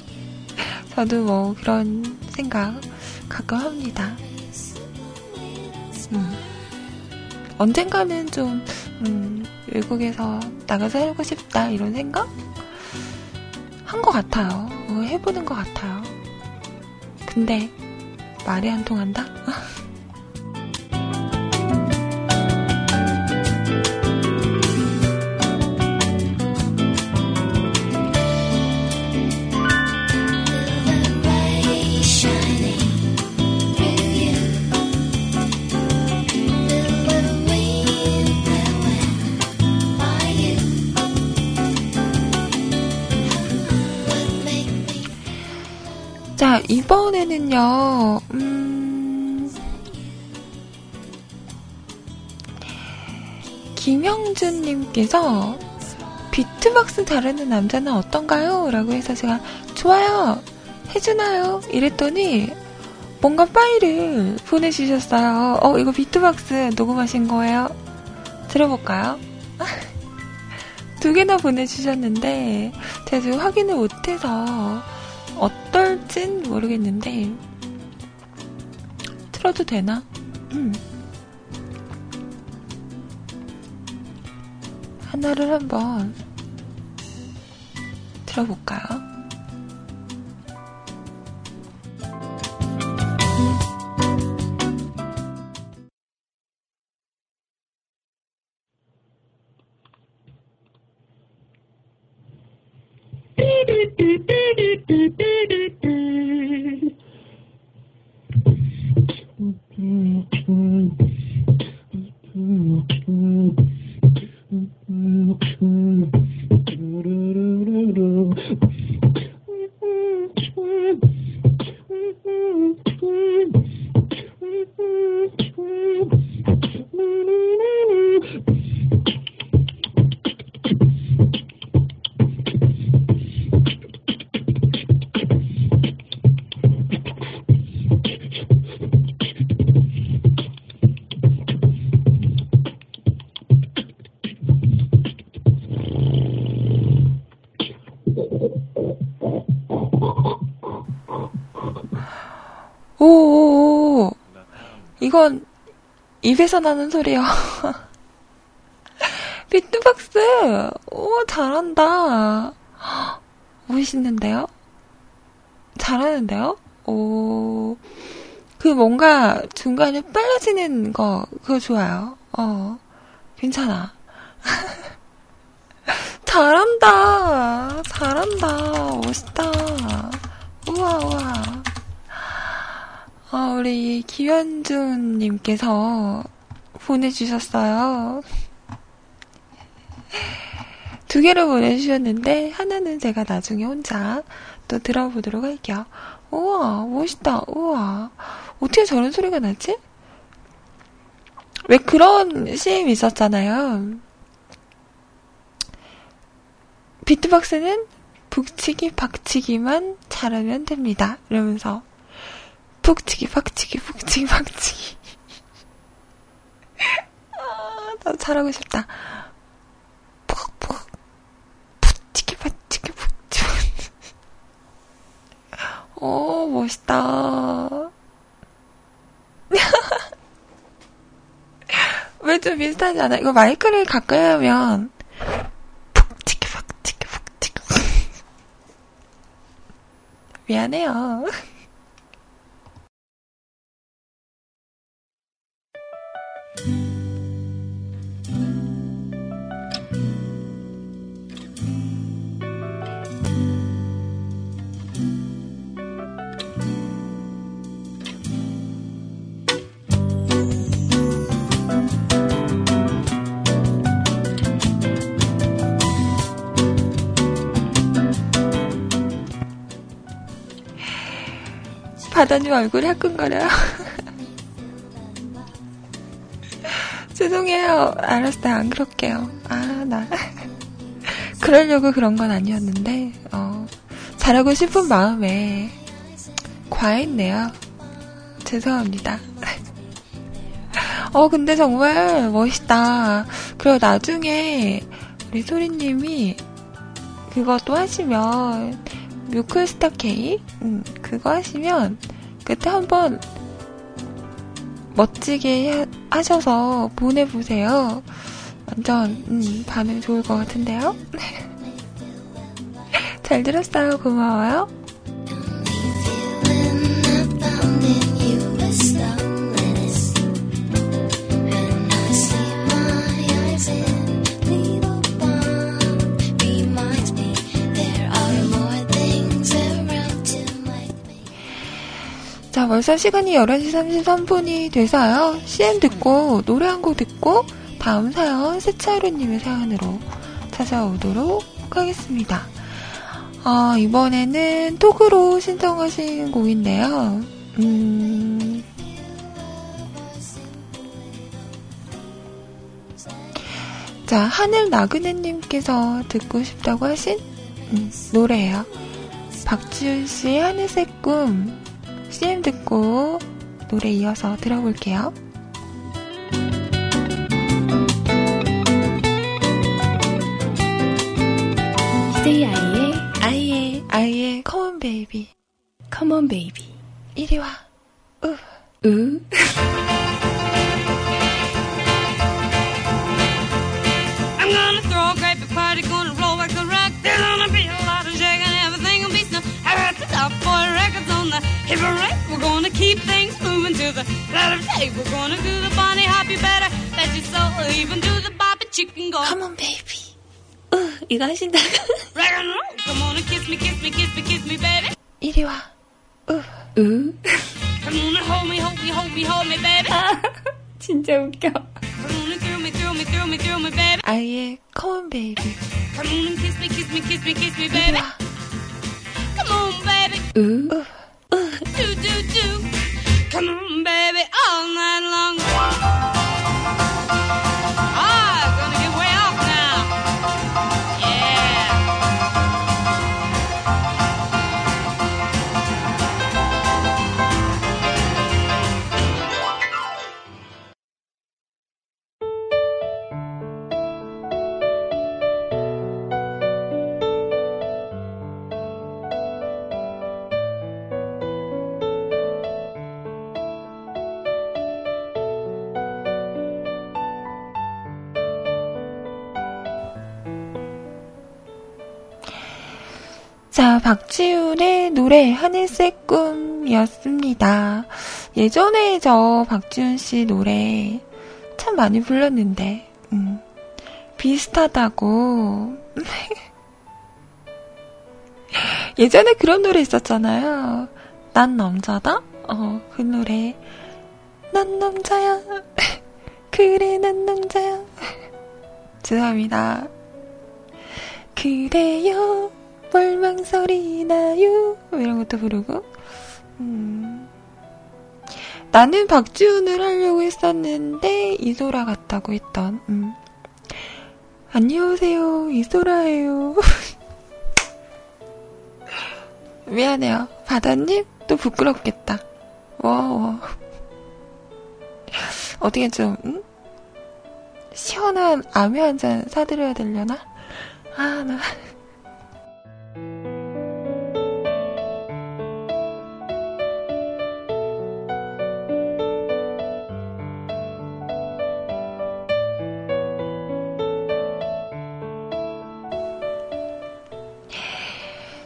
저도 뭐 그런 생각 가끔 합니다. 음. 언젠가는 좀, 음, 외국에서 나가서 살고 싶다, 이런 생각? 한 것 같아요. 뭐 해보는 것 같아요. 근데, 말이 안 통한다? 자, 이번에는요, 음, 김형준님께서 비트박스 다루는 남자는 어떤가요? 라고 해서 제가 좋아요 해주나요? 이랬더니 뭔가 파일을 보내주셨어요. 어, 이거 비트박스 녹음하신 거예요? 들어볼까요? 두 개나 보내주셨는데 제가 지금 확인을 못해서 어떨 진 모르겠는데 틀어도 되나? 음. 하나를 한번 들어볼까요? 입에서 나는 소리야. 비트박스! 오, 잘한다. 멋있는데요? 잘하는데요? 오, 그 뭔가 중간에 빨라지는 거, 그거 좋아요. 어, 괜찮아. 잘한다. 잘한다. 멋있다. 우와, 우와. 아, 우리 기현준님께서 보내주셨어요. 두 개를 보내주셨는데, 하나는 제가 나중에 혼자 또 들어보도록 할게요. 우와, 멋있다. 우와. 어떻게 저런 소리가 나지? 왜 그런 CM 있었잖아요. 비트박스는 북치기, 박치기만 잘하면 됩니다. 이러면서. 북치기, 박치기, 북치기, 박치기. 아, 나도 잘하고 싶다. 푹푹. 북치기, 박치기, 북치기. 어, 멋있다. 왜 좀 비슷하지 않아? 이거 마이크를 가까이 하면. 미안해요. 바다님 얼굴이 화끈거려요. 죄송해요. 알았어요. 안 그럴게요. 아, 나. 그러려고 그런 건 아니었는데, 어, 잘하고 싶은 마음에 과했네요. 죄송합니다. 어, 근데 정말 멋있다. 그리고 나중에 우리 소리님이 그것도 하시면, 뮤클스타 케이크? 음, 그거 하시면, 그때 한번 멋지게 하 셔서 보내보세요. 완전, 음, 반응 좋을 것 같은데요? 잘 들었어요. 고마워요. 자, 벌써 시간이 11시 33분이 돼서요. CM 듣고, 노래 한 곡 듣고, 다음 사연, 세차루님의 사연으로 찾아오도록 하겠습니다. 어, 이번에는 톡으로 신청하신 곡인데요. 음, 자, 하늘 나그네님께서 듣고 싶다고 하신 음, 노래예요. 박지훈 씨의 하늘색 꿈 CM 듣고 노래 이어서 들어볼게요. 히데이 아이의 아이의 아이의 컴온 베이비 컴온 베이비 이리 와. 으. 으 on the hip parade. We're gonna keep things moving to the letter day. We're gonna do the bunny hop, you better bet your soul. Even do the bop and chicken go. 컴온 베이비. 으. 이거 하신다가. Rock and roll. Come on and kiss me, kiss me, kiss me, kiss me, baby. 이리 와. 으. 으. Come on and hold me, hold me, hold me, hold me, baby. 아, 진짜 웃겨. Come on and thrill me, thrill me, thrill me, thrill me, baby. 아이의 컴온 베이비. Come on and kiss me, kiss me, kiss me, kiss me, 이리 baby. 와. Come on, baby. 으. 으. Do, do, do. Come on, baby, all night long. 자, 박지훈의 노래 하늘색 꿈이었습니다. 예전에 저 박지훈 씨 노래 참 많이 불렀는데, 음, 비슷하다고. 예전에 그런 노래 있었잖아요. 난 남자다? 어, 그 노래. 난 남자야. 그래, 난 남자야. 죄송합니다. 그래요. 멀망설이 나요. 이런 것도 부르고. 음. 나는 박지훈을 하려고 했었는데, 이소라 같다고 했던, 음. 안녕하세요. 이소라예요. 미안해요. 바다님? 또 부끄럽겠다. 와, 어떻게 좀, 응? 시원한 아메 한 잔 사드려야 되려나? 아, 나.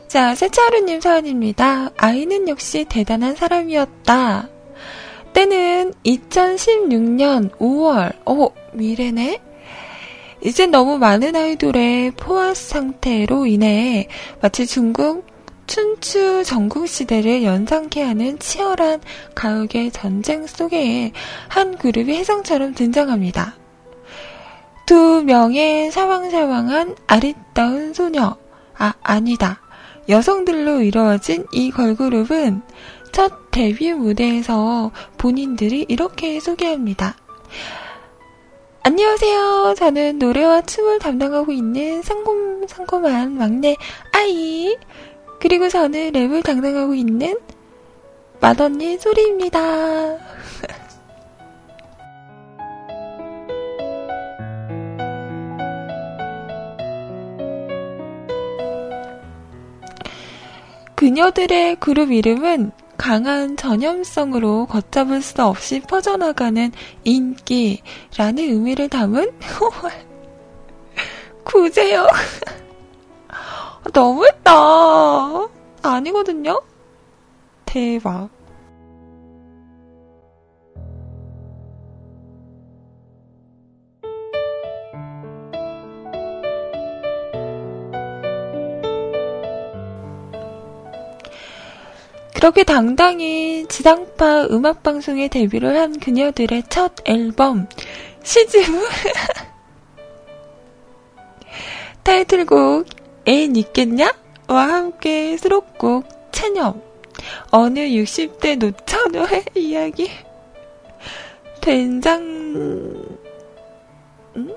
자, 세차루님 사연입니다. 아이는 역시 대단한 사람이었다. 때는 2016년 5월, 어, 미래네? 이젠 너무 많은 아이돌의 포화 상태로 인해 마치 중국 춘추 전국시대를 연상케 하는 치열한 가요계 전쟁 속에 한 그룹이 혜성처럼 등장합니다. 두 명의 사왕사왕한 아리따운 소녀, 아, 아니다. 여성들로 이루어진 이 걸그룹은 첫 데뷔 무대에서 본인들이 이렇게 소개합니다. 안녕하세요. 저는 노래와 춤을 담당하고 있는 상콤, 상콤한 막내 아이. 그리고 저는 랩을 담당하고 있는 맏언니 소리입니다. 그녀들의 그룹 이름은 강한 전염성으로 걷잡을 수 없이 퍼져나가는 인기라는 의미를 담은 구제요. 너무했다. 아니거든요? 대박. 그렇게 당당히 지상파 음악방송에 데뷔를 한 그녀들의 첫 앨범, 시즈무. 타이틀곡, 애인 있겠냐? 와 함께 수록곡, 체념. 어느 60대 노처녀의 이야기. 된장, 음?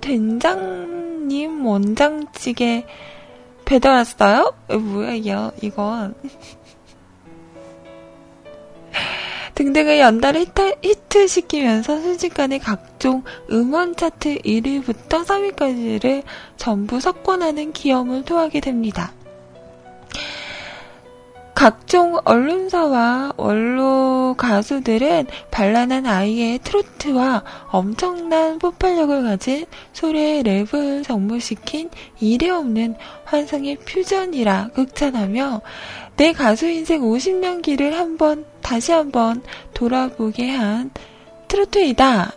된장님 원장찌개 배달 왔어요? 뭐야, 이거, 이건. 등등을 연달아 히트, 히트 시키면서 순식간에 각종 음원 차트 1위부터 3위까지를 전부 석권하는 기염을 토하게 됩니다. 각종 언론사와 원로 가수들은 발랄한 아이의 트로트와 엄청난 폭발력을 가진 소리의 랩을 접목시킨 이례 없는 환상의 퓨전이라 극찬하며 내 가수 인생 50년기를 한번 다시 한번 돌아보게 한 트로트이다.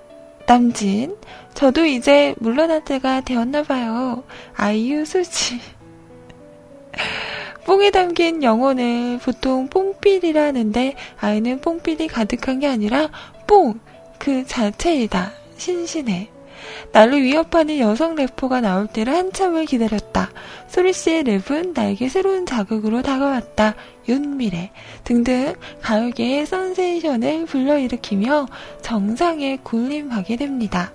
남진, 저도 이제 물러날 때가 되었나봐요. 아이유 수지. 뽕에 담긴 영혼을 보통 뽕필이라 하는데 아이는 뽕필이 가득한 게 아니라 뽕! 그 자체이다. 신신해. 나를 위협하는 여성 래퍼가 나올 때를 한참을 기다렸다. 소리씨의 랩은 나에게 새로운 자극으로 다가왔다. 윤미래 등등 가요계의 선세이션을 불러일으키며 정상에 군림하게 됩니다.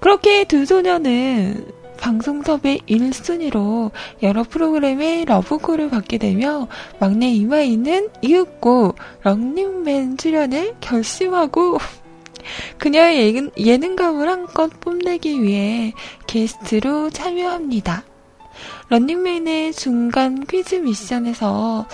그렇게 두 소녀는 방송 섭외 1순위로 여러 프로그램의 러브콜을 받게 되며 막내 이마이는 이윽고 런닝맨 출연을 결심하고 그녀의 예능, 예능감을 한껏 뽐내기 위해 게스트로 참여합니다. 런닝맨의 중간 퀴즈 미션에서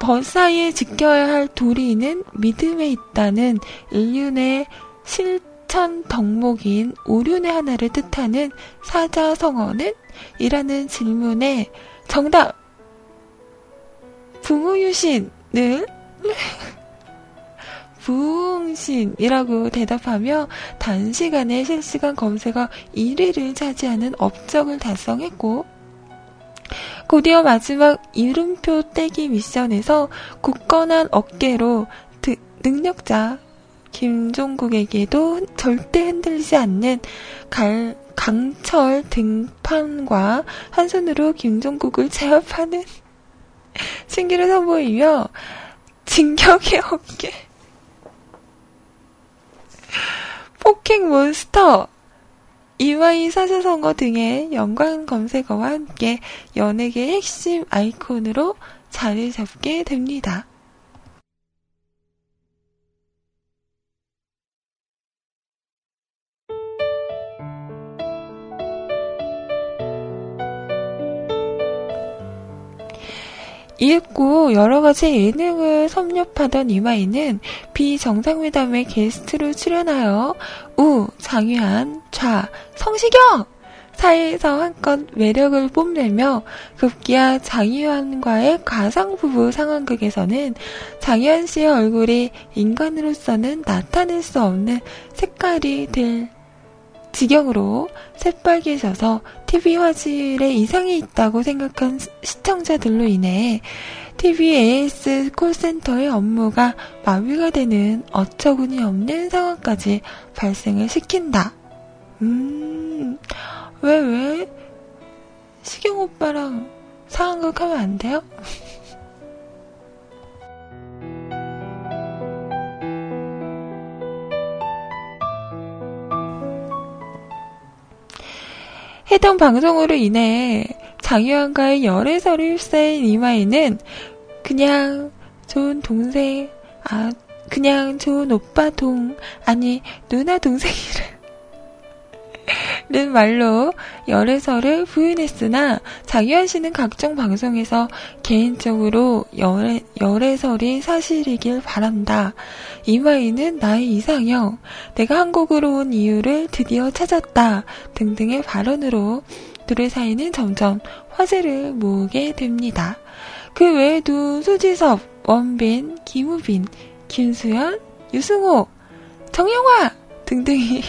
벌사이에 지켜야 할 도리는 믿음에 있다는 인륜의 실 천 덕목인 오륜의 하나를 뜻하는 사자성어는? 이라는 질문에 정답! 부무유신을 부흥신이라고 대답하며 단시간에 실시간 검색어 1위를 차지하는 업적을 달성했고, 곧이어 마지막 이름표 떼기 미션에서 굳건한 어깨로 드, 능력자 김종국에게도 절대 흔들리지 않는 갈, 강철 등판과 한 손으로 김종국을 제압하는 신기를 선보이며 진격의 어깨 포켓몬스터, 이와이 사자성어 등의 연관 검색어와 함께 연예계 핵심 아이콘으로 자리 잡게 됩니다. 이윽고 여러 가지 예능을 섭렵하던 이마이는 비정상회담에 게스트로 출연하여 우, 장유한, 좌, 성시경! 사이에서 한껏 매력을 뽐내며 급기야 장유한과의 가상부부 상황극에서는 장유한 씨의 얼굴이 인간으로서는 나타낼 수 없는 색깔이 될 지경으로 새빨개져서 TV 화질에 이상이 있다고 생각한 시청자들로 인해 TV AS 콜센터의 업무가 마비가 되는 어처구니 없는 상황까지 발생을 시킨다. 음, 왜, 왜? 시경 오빠랑 상황극 하면 안 돼요? 해당 방송으로 인해 장유한과의 열애설을 휩싸인 이마이는 그냥 좋은 동생, 아, 그냥 좋은 오빠 동, 아니, 누나 동생이를 는 말로 열애설을 부인했으나 장유한 씨는 각종 방송에서 개인적으로 열애, 열애설이 사실이길 바란다. 이마이는 나의 이상형, 내가 한국으로 온 이유를 드디어 찾았다. 등등의 발언으로 둘의 사이는 점점 화제를 모으게 됩니다. 그 외에도 수지섭, 원빈, 김우빈, 김수현, 유승호, 정영화 등등이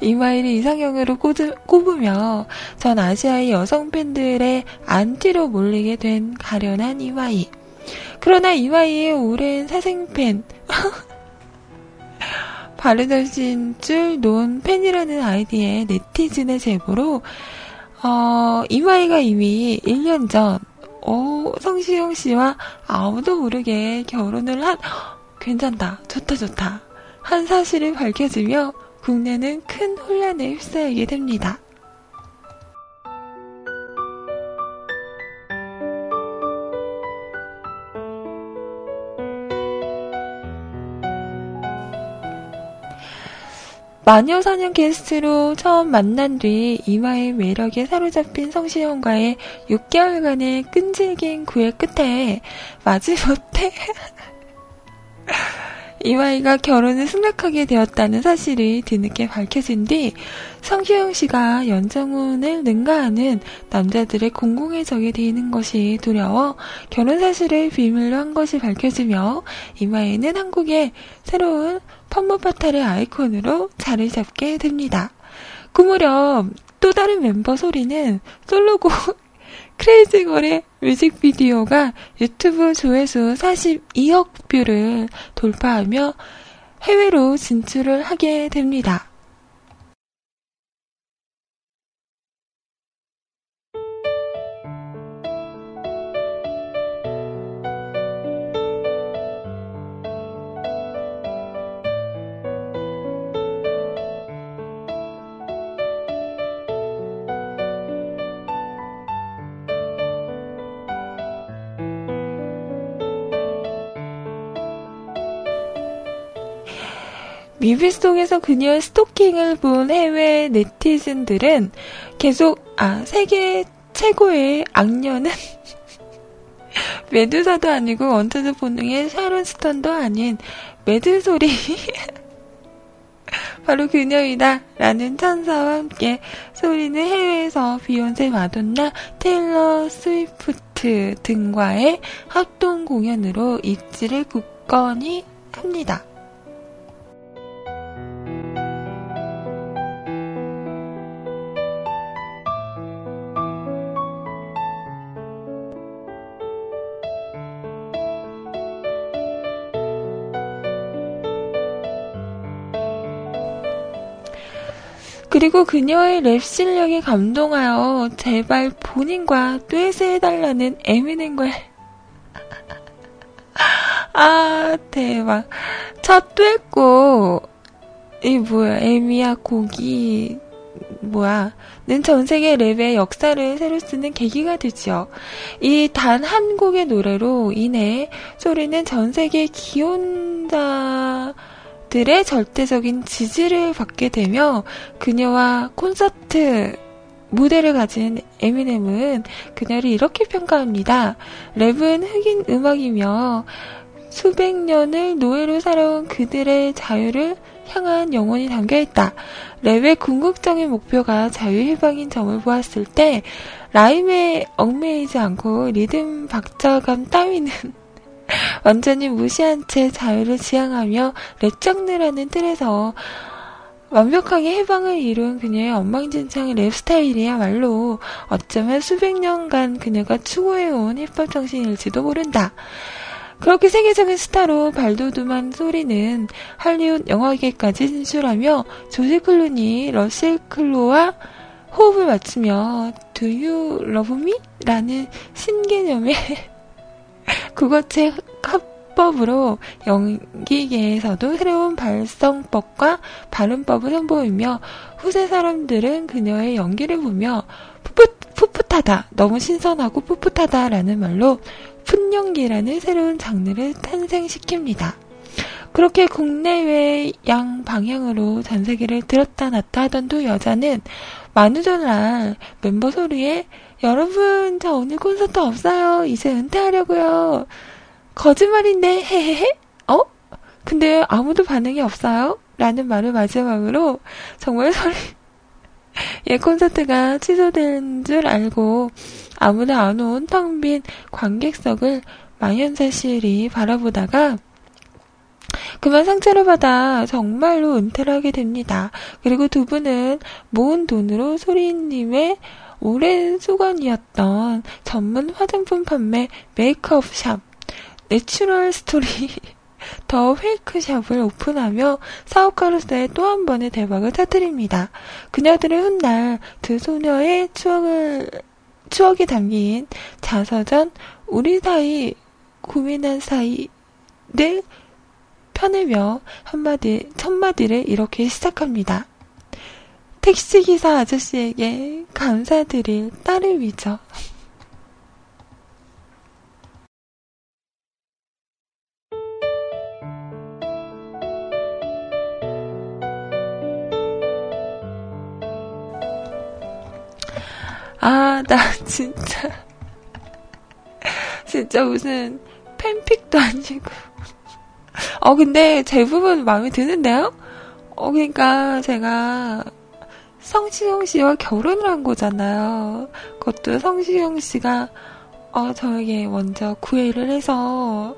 이마이를 이상형으로 꼽으며 전 아시아의 여성 팬들의 안티로 몰리게 된 가련한 이마이. 그러나 이마이의 오랜 사생팬, 바르더신 줄 논 팬이라는 아이디의 네티즌의 제보로 어, 이마이가 이미 1년 전, 어, 성시영 씨와 아무도 모르게 결혼을 한, 괜찮다, 좋다, 좋다, 한 사실이 밝혀지며 국내는 큰 혼란에 휩싸이게 됩니다. 마녀 사냥 게스트로 처음 만난 뒤 이마의 매력에 사로잡힌 성시현과의 6개월간의 끈질긴 구애 끝에 마지못해 이와이가 결혼을 승낙하게 되었다는 사실이 뒤늦게 밝혀진 뒤 성규영 씨가 연정훈을 능가하는 남자들의 공공의 적이 되는 것이 두려워 결혼 사실을 비밀로 한 것이 밝혀지며 이와이는 한국의 새로운 팜므파탈의 아이콘으로 자리 잡게 됩니다. 그 무렵 또 다른 멤버 소리는 솔로곡 Crazy Girl의 뮤직비디오가 유튜브 조회수 42억 뷰를 돌파하며 해외로 진출을 하게 됩니다. 뮤비 속에서 그녀의 스토킹을 본 해외 네티즌들은 계속 아 세계 최고의 악녀는 메두사도 아니고 원초적 본능의 샤론 스턴도 아닌 매드소리 바로 그녀이다 라는 찬사와 함께 소리는 해외에서 비욘세 마돈나 테일러 스위프트 등과의 합동 공연으로 입지를 굳건히 합니다. 그리고 그녀의 랩 실력에 감동하여 제발 본인과 듀엣해달라는 에미넴과 아 대박 첫 듀엣곡 이 뭐야 에미야 곡이 뭐야 는 전 세계 랩의 역사를 새로 쓰는 계기가 되지요. 이 단 한 곡의 노래로 인해 소리는 전 세계 기혼자 들의 절대적인 지지를 받게 되며 그녀와 콘서트 무대를 가진 에미넴은 그녀를 이렇게 평가합니다. 랩은 흑인 음악이며 수백 년을 노예로 살아온 그들의 자유를 향한 영혼이 담겨 있다. 랩의 궁극적인 목표가 자유해방인 점을 보았을 때 라임에 얽매이지 않고 리듬 박자감 따위는 완전히 무시한 채 자유를 지향하며 랩 장르라는 틀에서 완벽하게 해방을 이룬 그녀의 엉망진창의 랩 스타일이야말로 어쩌면 수백 년간 그녀가 추구해온 힙합 정신일지도 모른다. 그렇게 세계적인 스타로 발돋움한 소리는 할리우드 영화계까지 진출하며 조지 클루니, 러셀 클로와 호흡을 맞추며 Do You Love Me? 라는 신개념의 국어책 합법으로 연기계에서도 새로운 발성법과 발음법을 선보이며 후세 사람들은 그녀의 연기를 보며 풋풋, 풋풋 하다, 너무 신선하고 풋풋하다라는 말로 풋연기라는 새로운 장르를 탄생시킵니다. 그렇게 국내외 양 방향으로 전 세계를 들었다 놨다 하던 두 여자는 만우절날 멤버 소리에 여러분, 저 오늘 콘서트 없어요. 이제 은퇴하려고요. 거짓말인데, 헤헤헤? 어? 근데 아무도 반응이 없어요? 라는 말을 마지막으로 정말 소리, 예, 콘서트가 취소된 줄 알고 아무도 안 온 텅 빈 관객석을 망연자실히 바라보다가 그만 상처를 받아 정말로 은퇴를 하게 됩니다. 그리고 두 분은 모은 돈으로 소리님의 오랜 수건이었던 전문 화장품 판매 메이크업 shop Natural Story The Fake Shop을 오픈하며 사업가로서의 또 한 번의 대박을 터뜨립니다. 그녀들은 훗날 두 소녀의 추억을 추억이 담긴 자서전 우리 사이 고민한 사이를 펴내며 한마디 첫마디를 이렇게 시작합니다. 택시기사 아저씨에게 감사드릴 따름이죠. 아, 나 진짜. 진짜 무슨 팬픽도 아니고. 어, 근데 대부분 마음에 드는데요? 어, 그러니까 제가 성시경 씨와 결혼을 한 거잖아요. 그것도 성시경 씨가 어, 저에게 먼저 구애를 해서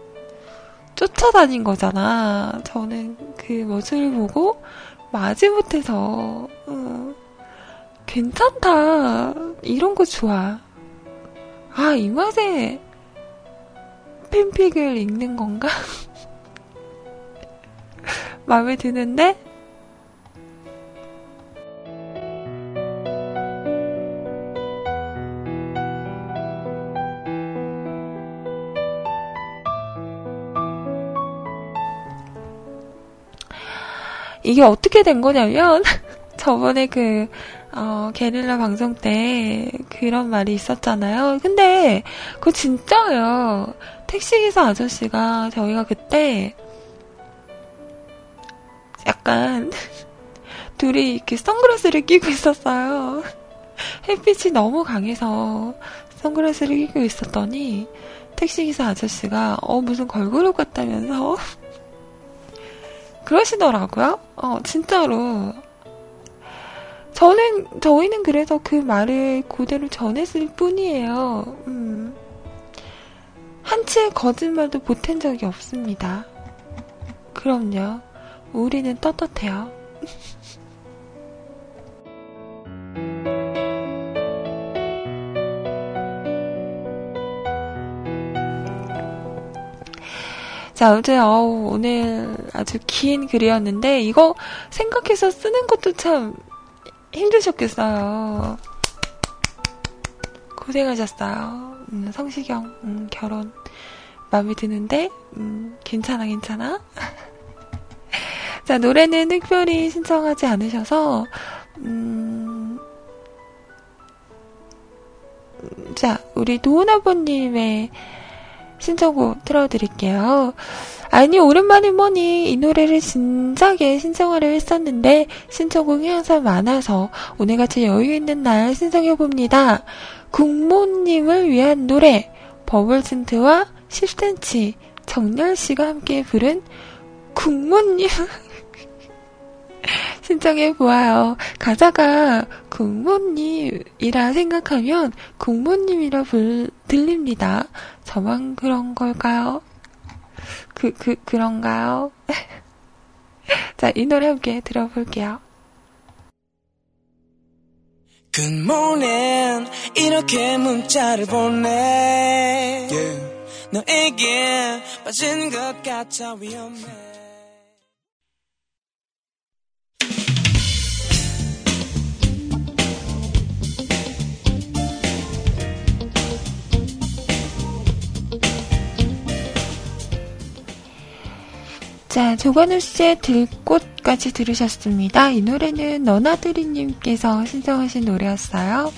쫓아다닌 거잖아. 저는 그 모습을 보고 마지 못해서 어, 괜찮다. 이런 거 좋아. 아, 이 맛에 팬픽을 읽는 건가? 마음에 드는데? 이게 어떻게 된 거냐면, 저번에 그, 어, 게릴라 방송 때 그런 말이 있었잖아요. 근데, 그거 진짜예요. 택시기사 아저씨가 저희가 그때 약간 둘이 이렇게 선글라스를 끼고 있었어요. 햇빛이 너무 강해서 선글라스를 끼고 있었더니 택시기사 아저씨가 어 무슨 걸그룹 같다면서 그러시더라고요. 어 진짜로 저는 저희는 그래서 그 말을 그대로 전했을 뿐이에요. 음. 한치의 거짓말도 보탠 적이 없습니다. 그럼요. 우리는 떳떳해요. 자, 아무튼, 어우, 오늘 아주 긴 글이었는데, 이거 생각해서 쓰는 것도 참 힘드셨겠어요. 고생하셨어요. 음, 성시경, 음, 결혼. 마음에 드는데, 음, 괜찮아, 괜찮아. 자, 노래는 특별히 신청하지 않으셔서, 음, 자, 우리 도훈아버님의 신청곡 틀어드릴게요. 아니, 오랜만에 뭐니, 이 노래를 진작에 신청하려 했었는데, 신청곡이 항상 많아서, 오늘같이 여유 있는 날 신청해봅니다. 국모님을 위한 노래, 버블진트와 10cm, 정렬씨가 함께 부른 국모님. 신청해 보아요. 가사가 국모님이라 생각하면 국모님이라 불, 들립니다. 저만 그런 걸까요? 그, 그, 그런가요? 자, 이 노래 함께 들어볼게요. 굿모닝 이렇게 문자를 보내 yeah. 너에게 빠진 것 같아 위험해 자, 조관우 씨의 들꽃까지 들으셨습니다. 이 노래는 너나드리님께서 신청하신 노래였어요.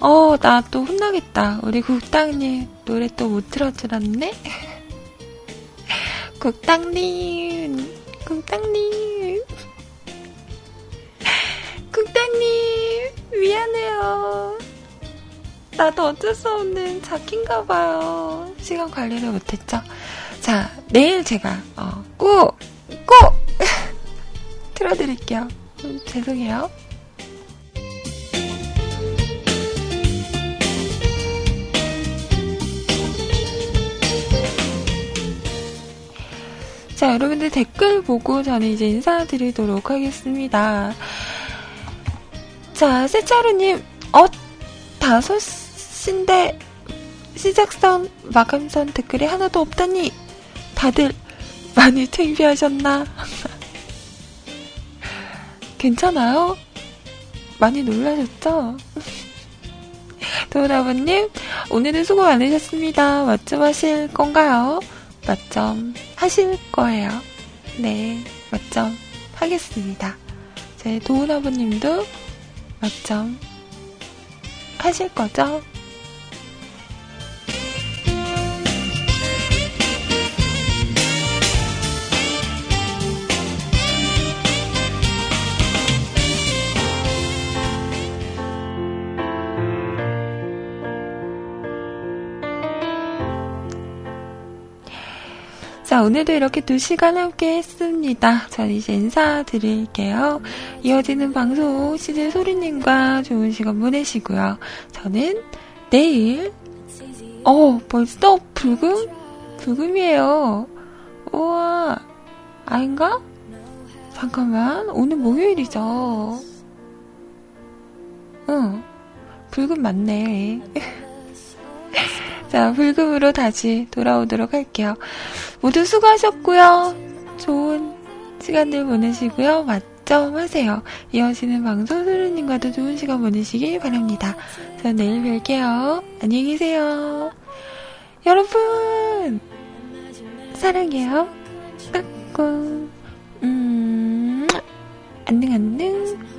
어, 나 또 혼나겠다. 우리 국당님 노래 또 못 틀어주었네? 국당님, 국당님, 국당님, 미안해요. 나도 어쩔 수 없는 자기인가봐요. 시간 관리를 못했죠? 자, 내일 제가, 어, 꼭, 꼭! 틀어드릴게요. 음, 죄송해요. 자, 여러분들 댓글 보고 저는 이제 인사드리도록 하겠습니다. 자, 세차루님, 어, 다섯 시인데, 시작선, 마감선 댓글이 하나도 없다니, 다들 많이 창피하셨나? 괜찮아요? 많이 놀라셨죠? 도훈아버님, 오늘은 수고 많으셨습니다. 맞점 하실 건가요? 맞점 하실 거예요. 네, 맞점 하겠습니다. 제 도훈아버님도 맞점 하실 거죠? 자, 자, 오늘도 이렇게 두 시간 함께 했습니다. 전 이제 인사드릴게요. 이어지는 방송 시즌 소리님과 좋은 시간 보내시고요. 저는 내일, 어, 벌써 불금? 불금이에요. 우와, 아닌가? 잠깐만, 오늘 목요일이죠. 응, 불금 맞네. 자, 불금으로 다시 돌아오도록 할게요. 모두 수고하셨고요. 좋은 시간들 보내시고요. 맛점 하세요. 이어지는 방송 소르님과도 좋은 시간 보내시길 바랍니다. 저 내일 뵐게요. 안녕히 계세요. 여러분! 사랑해요. 깍꿍. 음, 안녕, 안녕.